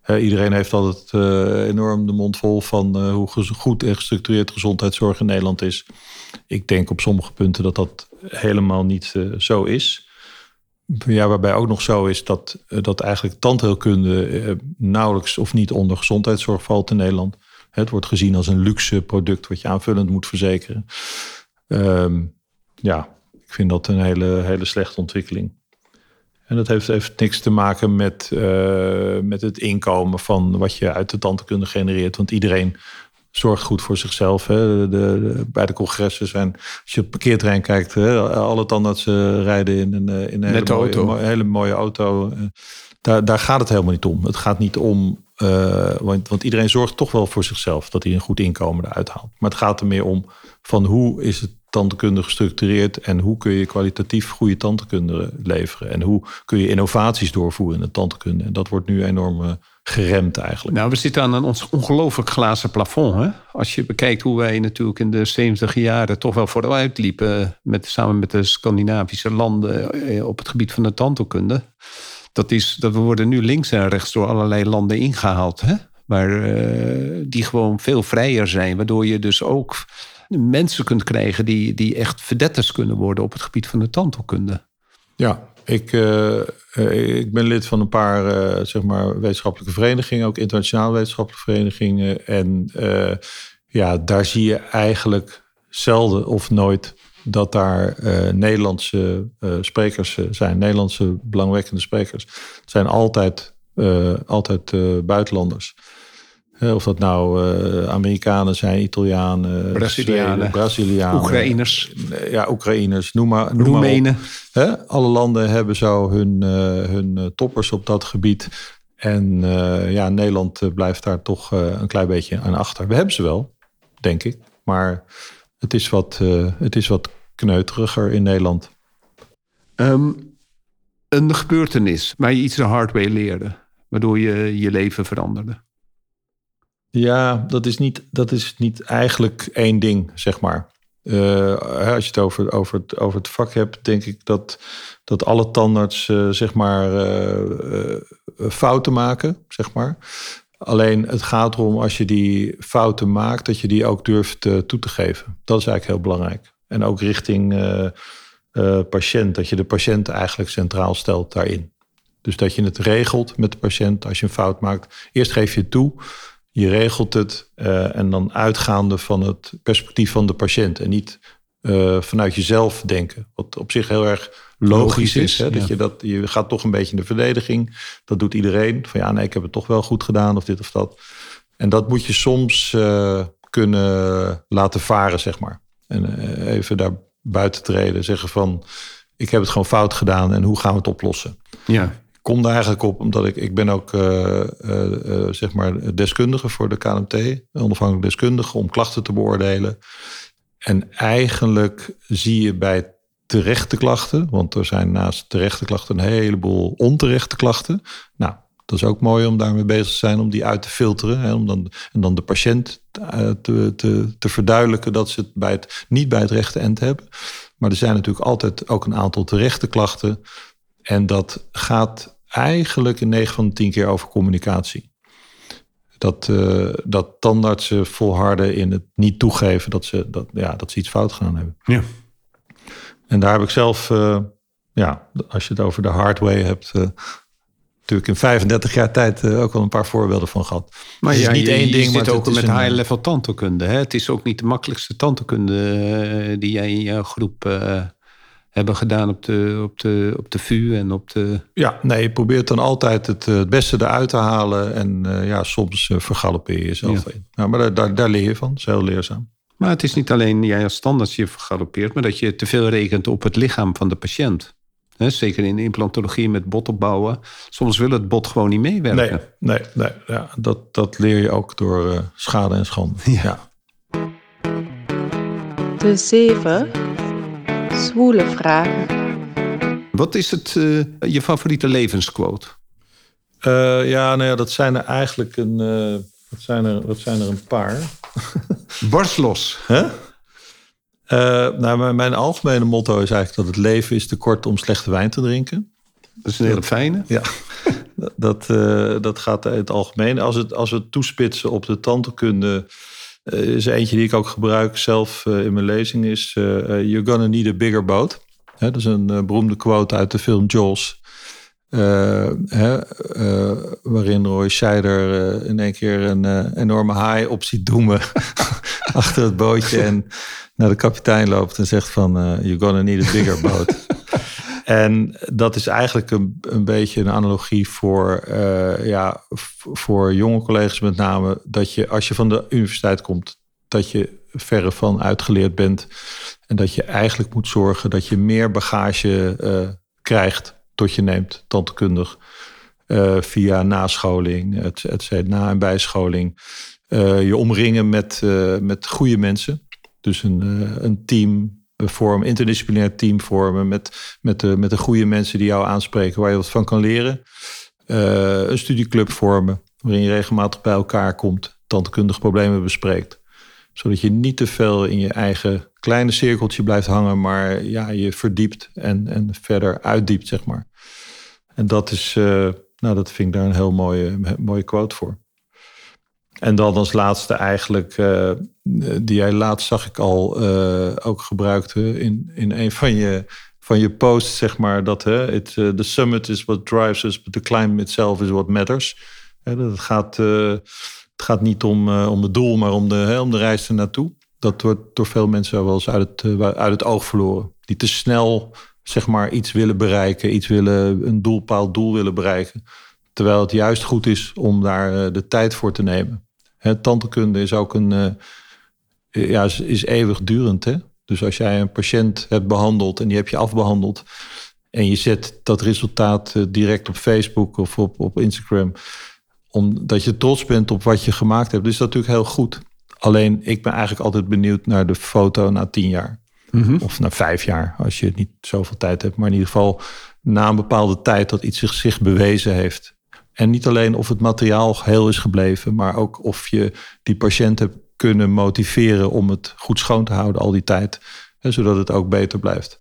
Hè, iedereen heeft altijd eh, enorm de mond vol van eh, hoe goed en gestructureerd gezondheidszorg in Nederland is. Ik denk op sommige punten dat dat helemaal niet eh, zo is. Ja, waarbij ook nog zo is dat, eh, dat eigenlijk tandheelkunde eh, nauwelijks of niet onder gezondheidszorg valt in Nederland. Het wordt gezien als een luxe product wat je aanvullend moet verzekeren. Ehm, ja, ik vind dat een hele, hele slechte ontwikkeling. En dat heeft, heeft niks te maken met, eh, met het inkomen van wat je uit de tandheelkunde genereert. Want iedereen zorgt goed voor zichzelf. Hè. De, de- bij de congressen zijn, als je op het parkeerterrein kijkt, hè, alle tandartsen rijden in een, eh, in een hele, mooie, auto. mo- hele mooie auto. Eh, Daar, daar gaat het helemaal niet om. Het gaat niet om, want, want iedereen zorgt toch wel voor zichzelf dat hij een goed inkomen eruit haalt. Maar het gaat er meer om van hoe is het tandheelkunde gestructureerd en hoe kun je kwalitatief goede tandheelkunde leveren en hoe kun je innovaties doorvoeren in de tandheelkunde. En dat wordt nu enorm eh, geremd eigenlijk. Nou, we zitten aan een ongelooflijk glazen plafond. Hè? Als je bekijkt hoe wij natuurlijk in de 70 jaren toch wel vooruit liepen. Met, samen met de Scandinavische landen eh, op het gebied van de tandheelkunde. Dat is dat we worden nu links en rechts door allerlei landen ingehaald. Hè? Waar, eh, die gewoon veel vrijer zijn. Waardoor je dus ook mensen kunt krijgen die, die echt verdetters kunnen worden op het gebied van de tandheelkunde. Ja, ik, eh, eh, ik ben lid van een paar eh, zeg maar wetenschappelijke verenigingen, ook internationale wetenschappelijke verenigingen. En ja, daar zie je eigenlijk zelden of nooit dat daar Nederlandse sprekers zijn, Nederlandse belangwekkende sprekers. Het zijn altijd, altijd buitenlanders. Of dat nou eh, Amerikanen zijn, Italianen, Brazilianen. Brazilianen, Oekraïners, eh, ja, Oekraïners, noem maar, noem maar op. Roemenen. Hè? Alle landen hebben zo hun, eh, hun toppers op dat gebied. En ja, Nederland blijft daar toch een klein beetje aan achter. We hebben ze wel, denk ik. Maar het is wat, het is wat kneuteriger in Nederland. Ehm, een gebeurtenis waar je iets de hard way leerde. Waardoor je je leven veranderde. Ja, dat is niet, dat is niet eigenlijk één ding, zeg maar. Eh, als je het over, over, het over het vak hebt, denk ik dat, dat alle tandarts eh, zeg maar, eh, fouten maken, zeg maar. Alleen het gaat erom als je die fouten maakt, dat je die ook durft toe te geven. Dat is eigenlijk heel belangrijk. En ook richting patiënt, dat je de patiënt eigenlijk centraal stelt daarin. Dus dat je het regelt met de patiënt als je een fout maakt. Eerst geef je het toe, je regelt het en dan uitgaande van het perspectief van de patiënt en niet vanuit jezelf denken. Wat op zich heel erg logisch, is. Hè? Dat je, dat, je gaat toch een beetje in de verdediging. Dat doet iedereen. Van ja, nee, ik heb het toch wel goed gedaan of dit of dat. En dat moet je soms uh, kunnen laten varen, zeg maar. En even daar buiten treden. Zeggen van, ik heb het gewoon fout gedaan en hoe gaan we het oplossen? Ja. Kom daar eigenlijk op, omdat ik, ik ben ook uh, zeg maar deskundige voor de KMT. Onafhankelijk deskundige om klachten te beoordelen. En eigenlijk zie je bij terechte klachten. Want er zijn naast terechte klachten een heleboel onterechte klachten. Nou, dat is ook mooi om daarmee bezig te zijn, om die uit te filteren. Hè, om dan, en dan de patiënt te, te, te verduidelijken dat ze het, bij het niet bij het rechte eind hebben. Maar er zijn natuurlijk altijd ook een aantal terechte klachten. En dat gaat eigenlijk in 9 van de 10 keer over communicatie. Dat, uh, dat tandartsen volharden in het niet toegeven dat ze, dat, ja, dat ze iets fout gedaan hebben. Ja. En daar heb ik zelf, uh, ja, als je het over de hardware hebt, uh, natuurlijk in 35 jaar tijd uh, ook wel een paar voorbeelden van gehad. Maar het is ja, niet je, één je ding, maar het ook met een... high-level tandheelkunde. Het is ook niet de makkelijkste tandheelkunde die jij in jouw groep hebben gedaan op de, op, de, op de VU en op de... Ja, nee, je probeert dan altijd het, het beste eruit te halen. En ja, soms vergalopeer je jezelf ja. in. Nou, maar daar, daar, daar leer je van. Dat is heel leerzaam. Maar het is niet alleen jij als standaard je vergalopeert, maar dat je te veel rekent op het lichaam van de patiënt. He, zeker in de implantologie met bot opbouwen. Soms wil het bot gewoon niet meewerken. Nee, nee, nee ja, dat, dat leer je ook door uh, schade en schande. Ja. ja. De zeven zwoele vragen. Wat is het, uh, je favoriete levensquote? Uh, ja, nou ja, dat zijn er eigenlijk een, dat zijn er, dat zijn er een paar. Barst los. Huh? Uh, nou, mijn algemene motto is eigenlijk dat het leven is te kort om slechte wijn te drinken. Dat is een hele fijne. Ja, dat, uh, dat gaat in het algemeen. Als, het, als we het toespitsen op de tandheelkunde... Uh, is eentje die ik ook gebruik zelf in mijn lezing... is You're gonna need a bigger boat. Dat is een beroemde quote uit de film Jaws... Hè, waarin Roy Scheider in één keer een enorme haai op ziet doemen achter het bootje en naar de kapitein loopt en zegt van you're gonna need a bigger boat. En dat is eigenlijk een, een beetje een analogie voor, ja, voor jonge collega's met name, dat je als je van de universiteit komt, dat je verre van uitgeleerd bent en dat je eigenlijk moet zorgen dat je meer bagage krijgt tot je neemt, tandkundig, uh, via nascholing, et, et na- en bijscholing. Je omringen met, met goede mensen. Dus een, een team vormen, interdisciplinair team vormen met, met, de, met de goede mensen die jou aanspreken, waar je wat van kan leren. een studieclub vormen, waarin je regelmatig bij elkaar komt, tandkundige problemen bespreekt. Zodat je niet te veel in je eigen kleine cirkeltje blijft hangen, maar ja, je verdiept en, en verder uitdiept, zeg maar. En dat is, uh, nou, dat vind ik daar een heel mooie, mooie quote voor. En dan als laatste eigenlijk, die jij laatst zag ik al uh, ook gebruikte in, in een van je, van je posts, zeg maar, dat hè, it, the summit is what drives us, but the climb itself is what matters. Hè, dat het, gaat, het gaat niet om, om het doel, maar om de, hè, om de reis ernaartoe dat wordt door veel mensen wel eens uit het, uit het oog verloren. Die te snel zeg maar iets willen bereiken, iets willen, een doelpaal doel willen bereiken. Terwijl het juist goed is om daar de tijd voor te nemen. Hè, tantekunde is ook een, ja, is, is eeuwigdurend. Hè? Dus als jij een patiënt hebt behandeld en die heb je afbehandeld. En je zet dat resultaat direct op Facebook of op, op Instagram. Omdat je trots bent op wat je gemaakt hebt. Dus dat is natuurlijk heel goed. Alleen ik ben eigenlijk altijd benieuwd naar de foto na tien jaar. Mhm. Of na vijf jaar, als je niet zoveel tijd hebt. Maar in ieder geval na een bepaalde tijd dat iets zich, zich bewezen heeft. En niet alleen of het materiaal heel is gebleven, maar ook of je die patiënt hebt kunnen motiveren om het goed schoon te houden al die tijd. Hè, zodat het ook beter blijft,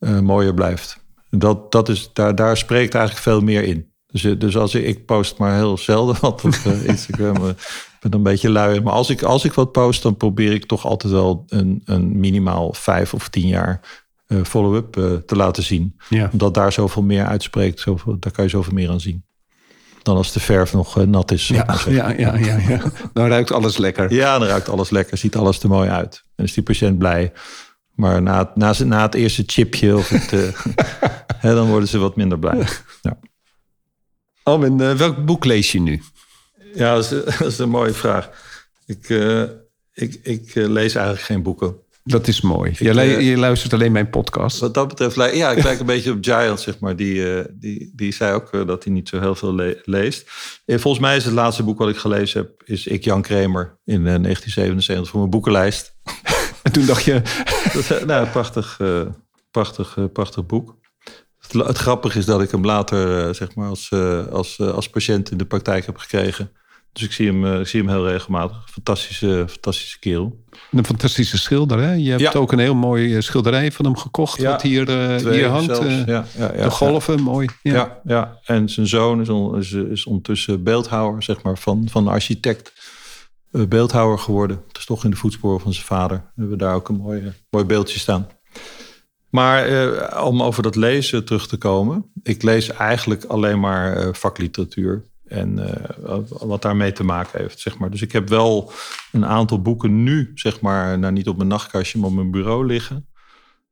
uh, mooier blijft. Dat, dat is, daar, daar spreekt eigenlijk veel meer in. Dus, eh, dus als ik, ik post maar heel zelden wat op eh, Instagram. eh, Ik ben een beetje lui. Maar als ik, als ik wat post, dan probeer ik toch altijd wel een, een minimaal vijf of tien jaar eh, follow-up eh, te laten zien. Ja. Omdat daar zoveel meer uitspreekt. Zoveel, daar kan je zoveel meer aan zien. Dan als de verf nog eh, nat is. Ja, ja, ja, ja, ja. Dan ruikt alles lekker. Ja, dan ruikt alles lekker, ziet alles er mooi uit. En is die patiënt blij. Maar na, het- na, na het eerste chipje, of het, eh, hè, dan worden ze wat minder blij. Ja, Oh, en eh, welk boek lees je nu? ja dat, is, dat is een mooie vraag. Ik, eh, ik, ik lees eigenlijk geen boeken. Dat is mooi. Je, eh, je luistert alleen mijn podcast. Wat dat betreft, ja, ik lijk een beetje op Giant, zeg maar. Die, eh, die, die zei ook eh, dat hij niet zo heel veel le- leest. Volgens mij is het laatste boek wat ik gelezen heb, is Ik Jan Kramer in eh, 1977 voor mijn boekenlijst. En toen dacht je, Dat nou, prachtig, prachtig, prachtig boek. Het, het grappige is dat ik hem later zeg maar als, als, als patiënt in de praktijk heb gekregen. Dus ik zie hem, eh, ik zie hem heel regelmatig. Fantastische, fantastische kerel. een fantastische schilder, hè? Je hebt Ja. ook een heel mooi eh, schilderij van hem gekocht. Ja, wat hier, eh, hier hangt. eh, ja, ja, ja, de golven, mooi. Ja. Ja. En zijn zoon is, on- is, is ondertussen beeldhouwer, zeg maar, van, van architect. eh, beeldhouwer geworden. Het is toch in de voetsporen van zijn vader. We hebben daar ook een mooi, mooi beeldje staan. Maar om over dat lezen terug te komen. Ik lees eigenlijk alleen maar vakliteratuur. En eh, wat daarmee te maken heeft, zeg maar. Dus ik heb wel een aantal boeken nu, zeg maar, nou niet op mijn nachtkastje, maar op mijn bureau liggen.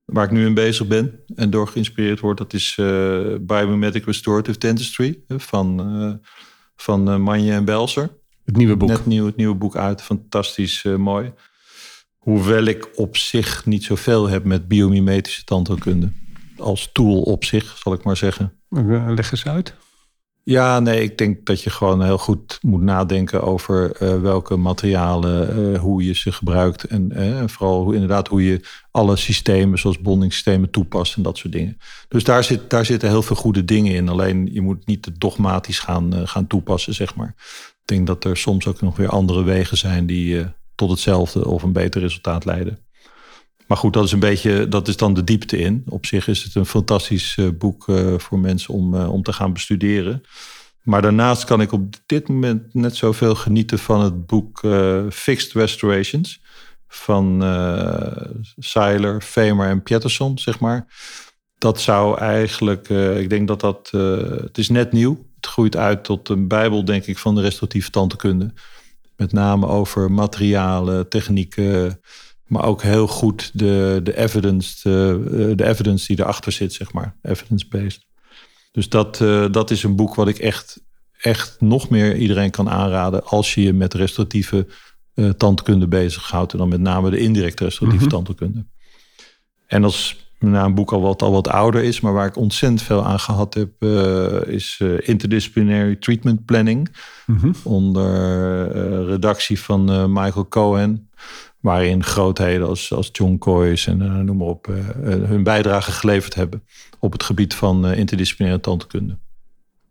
Waar ik nu in bezig ben en door geïnspireerd word. Dat is eh Biomimetic Restorative Dentistry eh, van, van Manje en Belser. Het nieuwe boek. Net nieuw, het nieuwe boek uit. Fantastisch mooi. Hoewel ik op zich niet zoveel heb met biomimetische tandheelkunde. Als tool op zich, zal ik maar zeggen. Leg eens uit. Ja, nee, ik denk dat je gewoon heel goed moet nadenken over eh, welke materialen, eh, hoe je ze gebruikt. En eh, vooral hoe, inderdaad hoe je alle systemen, zoals bondingssystemen, toepast en dat soort dingen. Dus daar, zit, daar zitten heel veel goede dingen in. Alleen je moet niet te dogmatisch gaan, gaan toepassen, zeg maar. Ik denk dat er soms ook nog weer andere wegen zijn die tot hetzelfde of een beter resultaat leiden. Maar goed, dat is een beetje, dat is dan de diepte in. Op zich is het een fantastisch eh, boek eh, voor mensen om, eh, om te gaan bestuderen. Maar daarnaast kan ik op dit moment net zoveel genieten van het boek Fixed Restorations. Van Seiler, Famer en Pieterson, zeg maar. Dat zou eigenlijk, ik denk dat dat, het is net nieuw. Het groeit uit tot een bijbel, denk ik, van de restauratieve tandheelkunde. Met name over materialen, technieken, maar ook heel goed de, de, evidence, de, de evidence die erachter zit, zeg maar. Evidence-based. Dus dat, eh, dat is een boek wat ik echt, echt nog meer iedereen kan aanraden als je je met restauratieve eh tandkunde bezighoudt. En dan met name de indirecte restauratieve Mhm. tandkunde. En als nou, een boek al wat, al wat ouder is, maar waar ik ontzettend veel aan gehad heb, eh, is eh, Interdisciplinary Treatment Planning. Mhm. Onder eh, redactie van eh, Michael Cohen. Waarin grootheden als, als John Coyce en eh, noem maar op eh, eh, hun bijdrage geleverd hebben op het gebied van interdisciplinaire tandkunde.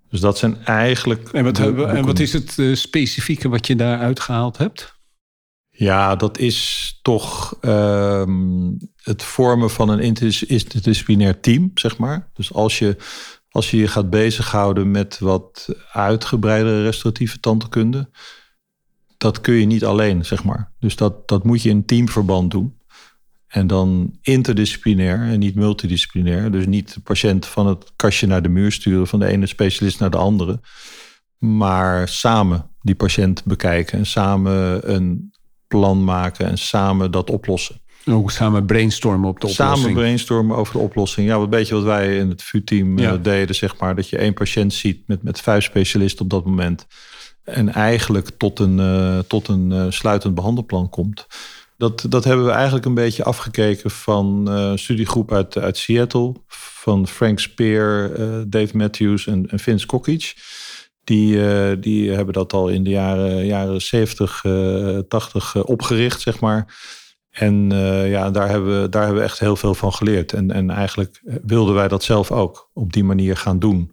Dus dat zijn eigenlijk. En wat, de hebben, en wat is het specifieke wat je daar uitgehaald hebt? Ja, dat is toch ehm, het vormen van een interdis- interdisciplinair team, zeg maar. Dus als je als je je gaat bezighouden met wat uitgebreidere restauratieve tandheelkunde, dat kun je niet alleen, zeg maar. Dus dat, dat moet je in teamverband doen. En dan interdisciplinair en niet multidisciplinair. Dus niet de patiënt van het kastje naar de muur sturen, van de ene specialist naar de andere. Maar samen die patiënt bekijken en samen een plan maken en samen dat oplossen. Ook samen brainstormen op de oplossing. Samen brainstormen over de oplossing. Ja, een beetje wat wij in het VU-team Ja. eh, deden, zeg maar. Dat je één patiënt ziet met, met vijf specialisten op dat moment. En eigenlijk tot een, eh, tot een eh, sluitend behandelplan komt. Dat, dat hebben we eigenlijk een beetje afgekeken van een studiegroep uit, uit Seattle. Van Frank Speer, Dave Matthews en, Vince Kokic. Die, die hebben dat al in de jaren, jaren 70, eh 80 eh, opgericht, zeg maar. En ja, daar hebben, we, daar hebben we echt heel veel van geleerd. En, en eigenlijk wilden wij dat zelf ook op die manier gaan doen.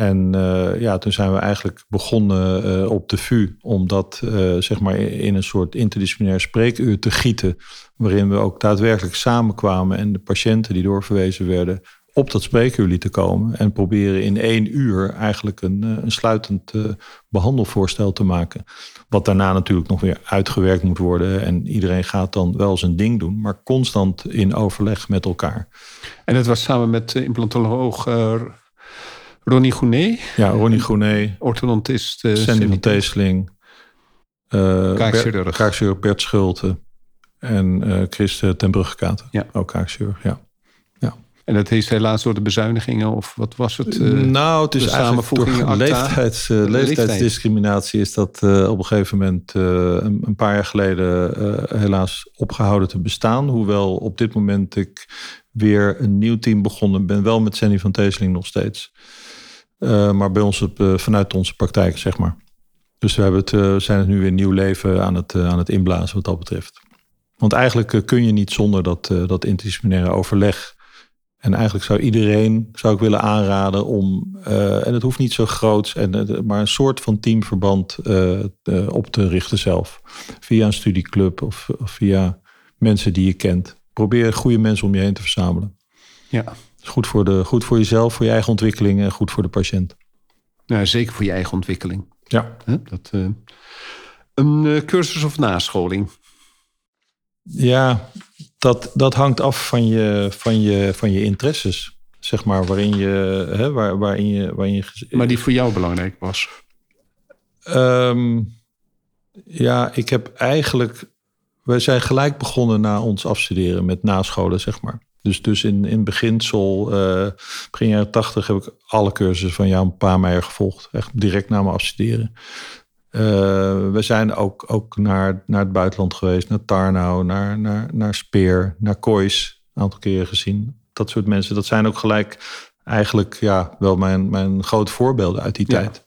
En eh, ja, toen zijn we eigenlijk begonnen eh, op de VU om dat eh, zeg maar in een soort interdisciplinair spreekuur te gieten. Waarin we ook daadwerkelijk samenkwamen en de patiënten die doorverwezen werden op dat spreekuur lieten komen. En proberen in één uur eigenlijk een, een sluitend eh, behandelvoorstel te maken. Wat daarna natuurlijk nog weer uitgewerkt moet worden. En iedereen gaat dan wel zijn ding doen, maar constant in overleg met elkaar. En het was samen met eh, implantoloog Ronnie Gounet, Ja, Ronnie Groenet, orthodontist uh, Sandy van Teeseling, eh, Kaakchirurg. Bert- kaakchirurg Bert Schulte en eh Chris eh, ten Bruggekaten. Ja. Ook kaakchirurg, ja. En dat is helaas door de bezuinigingen, of wat was het? eh, nou, het is eigenlijk door leeftijds, eh, leeftijdsdiscriminatie is dat eh, op een gegeven moment eh, een, een paar jaar geleden eh, helaas opgehouden te bestaan. Hoewel op dit moment ik weer een nieuw team begonnen ben. Wel met Sandy van Teeseling nog steeds. Eh, maar bij ons op, eh, vanuit onze praktijk, zeg maar. Dus we hebben het, eh, zijn het nu weer nieuw leven aan het, aan het inblazen wat dat betreft. Want eigenlijk kun je niet zonder dat, dat interdisciplinaire overleg. En eigenlijk zou iedereen, zou ik willen aanraden om, en het hoeft niet zo groot, en, maar een soort van teamverband op te richten zelf. Via een studieclub of, of via mensen die je kent. Probeer goede mensen om je heen te verzamelen. ja. Is goed voor, de, goed voor jezelf, voor je eigen ontwikkeling en goed voor de patiënt. Nou, zeker voor je eigen ontwikkeling. Ja. Dat, eh, een eh, cursus of nascholing. Ja, dat, dat hangt af van je, van, je, van je interesses. Zeg maar, waarin je. Hè, waar, waarin je, waarin je Maar die voor jou belangrijk was. Ehm, ja, ik heb eigenlijk. We zijn gelijk begonnen na ons afstuderen met nascholen, zeg maar. Dus, dus in, in beginsel, eh begin jaren tachtig, heb ik alle cursussen van Jan Paameijer gevolgd. Echt direct na mijn afstuderen. Eh, we zijn ook, ook naar, naar het buitenland geweest, naar Tarnau, naar, naar, naar Speer, naar Kois. Een aantal keren gezien. Dat soort mensen, dat zijn ook gelijk eigenlijk ja, wel mijn, mijn grote voorbeelden uit die Ja. tijd.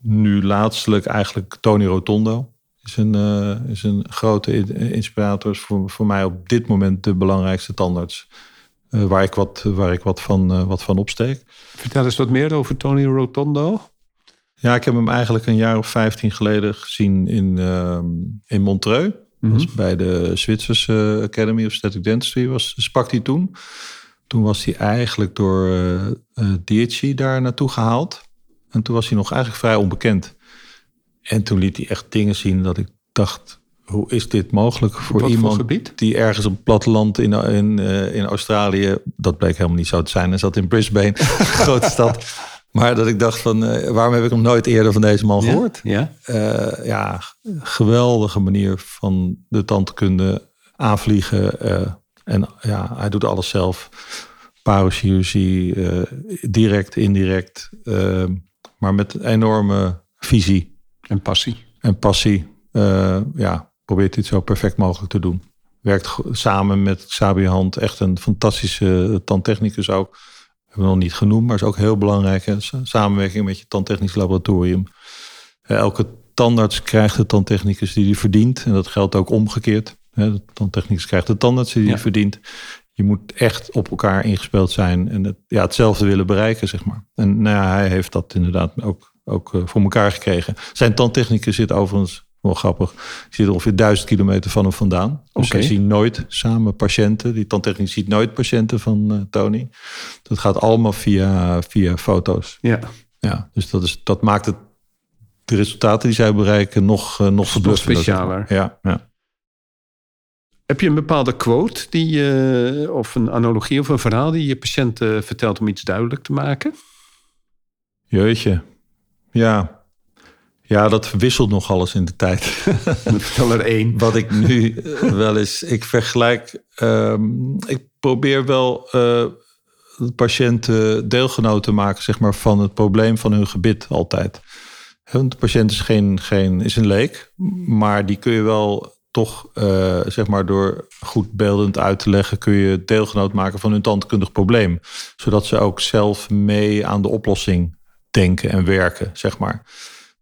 Nu laatstelijk eigenlijk Tony Rotondo. Is een, eh, is een grote in- inspirator. Is voor, voor mij op dit moment de belangrijkste tandarts. eh, waar, ik wat, waar ik wat van, eh, wat van opsteek. Vertel eens wat meer over Tony Rotondo. Ja, ik heb hem eigenlijk een jaar of 15 geleden gezien in, ehm, in Montreux. Dat was bij de Zwitserse Academy of Aesthetic Dentistry was, sprak hij toen. Toen was hij eigenlijk door DHC daar naartoe gehaald. En toen was hij nog eigenlijk vrij onbekend. En toen liet hij echt dingen zien dat ik dacht... hoe is dit mogelijk voor wat iemand die ergens op het platteland in, in, eh, in Australië... dat bleek helemaal niet zo te zijn. Hij zat in Brisbane, grote stad. Maar dat ik dacht van, eh, waarom heb ik nog nooit eerder van deze man gehoord? Ja. Eh, ja, geweldige manier van de tandkunde aanvliegen. en ja, hij doet alles zelf. Parochirurgie, direct, indirect. maar met een enorme visie En passie. en passie. eh, ja, probeert dit zo perfect mogelijk te doen. Werkt samen met Xabi Hand. Echt een fantastische tandtechnicus ook. Hebben we nog niet genoemd, maar is ook heel belangrijk. Hè? Samenwerking met je tandtechnisch laboratorium. Eh, Elke tandarts krijgt de tandtechnicus die hij verdient. En dat geldt ook omgekeerd. Hè, De tandtechnicus krijgt de tandarts die hij Ja. verdient. Je moet echt op elkaar ingespeeld zijn en het, ja, hetzelfde willen bereiken, zeg maar. En nou ja, hij heeft dat inderdaad ook, ook eh, voor elkaar gekregen. Zijn tandtechnicus zit overigens, wel grappig, zit ongeveer duizend kilometer van hem vandaan. Dus Oké. hij ziet nooit samen patiënten. Die tandtechnicus ziet nooit patiënten van eh, Tony. Dat gaat allemaal via, via foto's. Ja. Ja, dus dat, is, dat maakt het, de resultaten die zij bereiken nog, eh, nog verbluffender. specialer. Ja, ja. Heb je een bepaalde quote die je, of een analogie of een verhaal die je patiënt eh, vertelt om iets duidelijk te maken? Jeetje. Ja. Ja, dat wisselt nog alles in de tijd. Vertel er één. Wat ik nu eh, wel eens... Ik vergelijk... ehm, ik probeer wel de patiënten deelgenoot te maken... zeg maar, van het probleem van hun gebit altijd. Want de patiënt is, geen, geen, is een leek. Maar die kun je wel toch... eh, zeg maar, door goed beeldend uit te leggen... kun je deelgenoot maken van hun tandkundig probleem. Zodat ze ook zelf mee aan de oplossing denken en werken, zeg maar.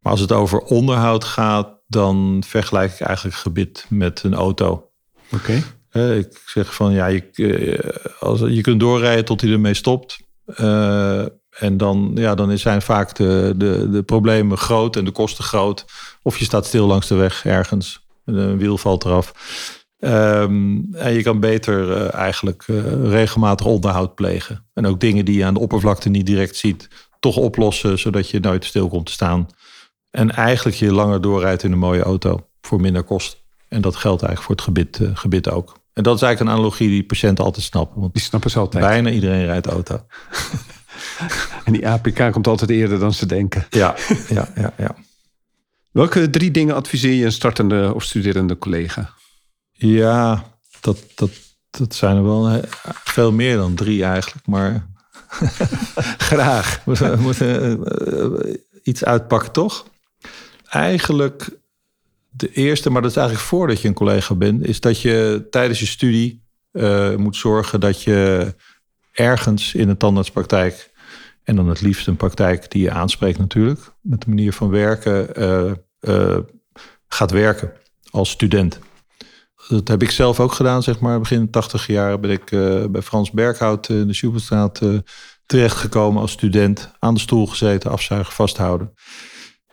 Maar als het over onderhoud gaat, dan vergelijk ik eigenlijk gebit met een auto. Oké. Eh, ik zeg van ja, je, eh, als, je kunt doorrijden tot hij ermee stopt. Eh, en dan, ja, dan zijn vaak de, de, de problemen groot en de kosten groot. Of je staat stil langs de weg ergens. en Een wiel valt eraf. Ehm, en je kan beter eigenlijk regelmatig onderhoud plegen. En ook dingen die je aan de oppervlakte niet direct ziet, toch oplossen, zodat je nooit stil komt te staan. En eigenlijk je langer doorrijdt in een mooie auto voor minder kost. En dat geldt eigenlijk voor het gebit, eh, gebit ook. En dat is eigenlijk een analogie die patiënten altijd snappen. Want Die snappen ze altijd. bijna iedereen rijdt auto. En die APK komt altijd eerder dan ze denken. Ja, ja, ja, ja. Welke drie dingen adviseer je een startende of studerende collega? Ja, dat, dat, dat zijn er wel veel meer dan drie eigenlijk. Maar Graag. we moeten, moeten eh, iets uitpakken, toch? Eigenlijk de eerste, maar dat is eigenlijk voordat je een collega bent, is dat je tijdens je studie eh, moet zorgen dat je ergens in een tandartspraktijk, en dan het liefst een praktijk die je aanspreekt natuurlijk, met de manier van werken, eh, eh, gaat werken als student. Dat heb ik zelf ook gedaan, zeg maar. Begin 80 jaar ben ik eh, bij Frans Berghout in de Schubelstraat eh, terechtgekomen als student. Aan de stoel gezeten, afzuigen, vasthouden.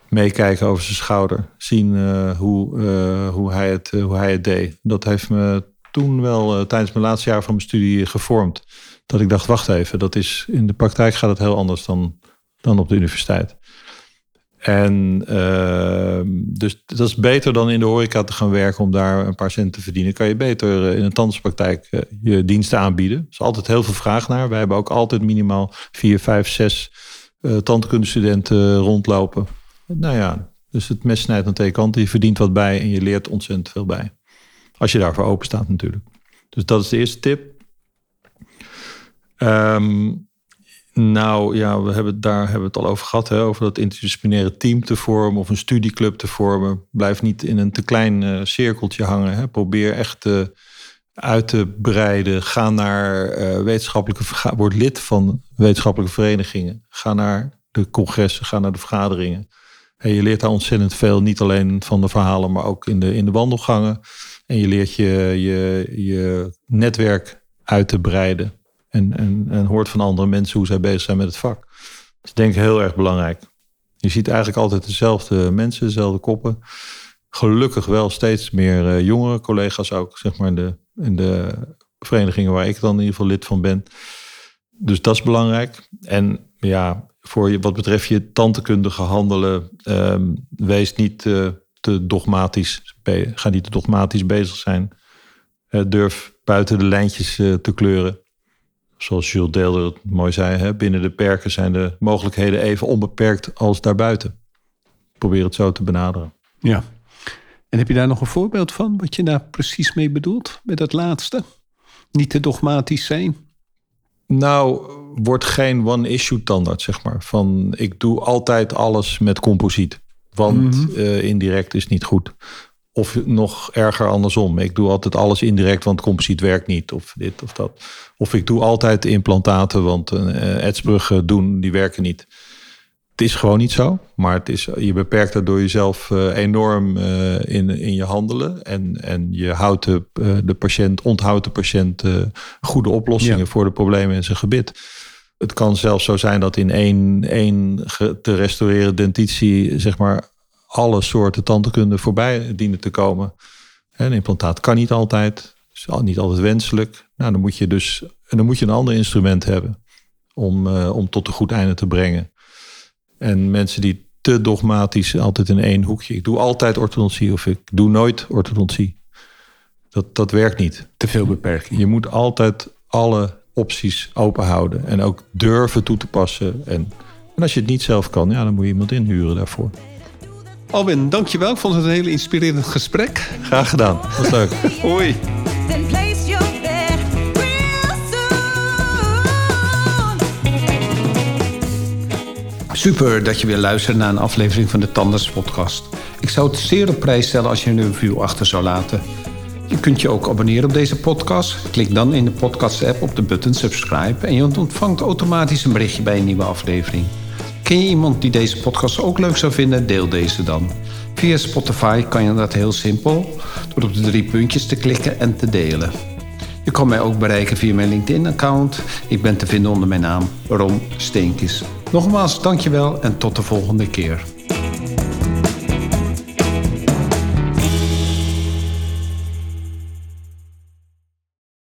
Meekijken over zijn schouder. Zien eh, hoe, eh, hoe, hij het, eh, hoe hij het deed. Dat heeft me toen wel eh, tijdens mijn laatste jaar van mijn studie gevormd. Dat ik dacht, wacht even, dat is, in de praktijk gaat het heel anders dan, dan op de universiteit. En ehm, dus dat is beter dan in de horeca te gaan werken om daar een paar cent te verdienen. Kan je beter eh, in een tandartspraktijk eh, je diensten aanbieden. Er is altijd heel veel vraag naar. Wij hebben ook altijd minimaal vier, vijf, zes eh tandkundestudenten rondlopen. Nou ja, dus het mes snijdt aan twee kanten. Je verdient wat bij en je leert ontzettend veel bij. Als je daarvoor open staat natuurlijk. Dus dat is de eerste tip. Ehm, nou ja, we hebben daar hebben we het al over gehad. Hè, over dat interdisciplinaire team te vormen of een studieclub te vormen. Blijf niet in een te klein eh, cirkeltje hangen. Hè. Probeer echt eh, uit te breiden. Ga naar eh, wetenschappelijke verga- Word lid van wetenschappelijke verenigingen. Ga naar de congressen, ga naar de vergaderingen. En je leert daar ontzettend veel. Niet alleen van de verhalen, maar ook in de, in de wandelgangen. En je leert je, je, je netwerk uit te breiden. En, en, en hoort van andere mensen hoe zij bezig zijn met het vak. Dat is denk ik heel erg belangrijk. Je ziet eigenlijk altijd dezelfde mensen, dezelfde koppen. Gelukkig wel steeds meer eh, jongere collega's ook, zeg maar in de, in de verenigingen waar ik dan in ieder geval lid van ben. Dus dat is belangrijk. En ja, voor je, wat betreft je tandheelkundige handelen, ehm, wees niet eh, te dogmatisch. Ga niet te dogmatisch bezig zijn. Eh, durf buiten de lijntjes te kleuren zoals Jules Deelder het mooi zei, hè, binnen de perken zijn de mogelijkheden even onbeperkt als daarbuiten. Probeer het zo te benaderen. Ja. En heb je daar nog een voorbeeld van? Wat je daar precies mee bedoelt? Met dat laatste? Niet te dogmatisch zijn? Nou, word geen one-issue tandarts, zeg maar. Van ik doe altijd alles met composiet. Want eh, indirect is niet goed. Of nog erger andersom. Ik doe altijd alles indirect, want composiet werkt niet. Of dit of dat. Of ik doe altijd de implantaten, want uh, etsbruggen doen, die werken niet. Het is gewoon niet zo. Maar het is, je beperkt daardoor jezelf uh, enorm uh, in, in je handelen. En, en je houdt de, de patiënt, onthoudt de patiënt goede oplossingen ja. voor de problemen in zijn gebit. Het kan zelfs zo zijn dat in één, één te restaureren dentitie, zeg maar, alle soorten tandheelkunde voorbij dienen te komen. Een implantaat kan niet altijd, is niet altijd wenselijk. Nou, dan moet je dus dan moet je een ander instrument hebben om, uh, om tot een goed einde te brengen. En mensen die te dogmatisch altijd in één hoekje. Ik doe altijd orthodontie of ik doe nooit orthodontie. Dat, dat werkt niet. Te veel beperking. Je moet altijd alle opties open houden. En ook durven toe te passen. En, en als je het niet zelf kan, ja, dan moet je iemand inhuren daarvoor. Alwin, dankjewel. Ik vond het een hele inspirerend gesprek. Graag gedaan. Was leuk. Hoi. Super dat je weer luistert naar een aflevering van de Tandarts Podcast. Ik zou het zeer op prijs stellen als je een review achter zou laten. Je kunt je ook abonneren op deze podcast. Klik dan in de podcast-app op de button subscribe en je ontvangt automatisch een berichtje bij een nieuwe aflevering. Ken je iemand die deze podcast ook leuk zou vinden? Deel deze dan. Via Spotify kan je dat heel simpel door op de drie puntjes te klikken en te delen. Je kan mij ook bereiken via mijn LinkedIn-account. Ik ben te vinden onder mijn naam Ron Steenkis. Nogmaals, dankjewel en tot de volgende keer.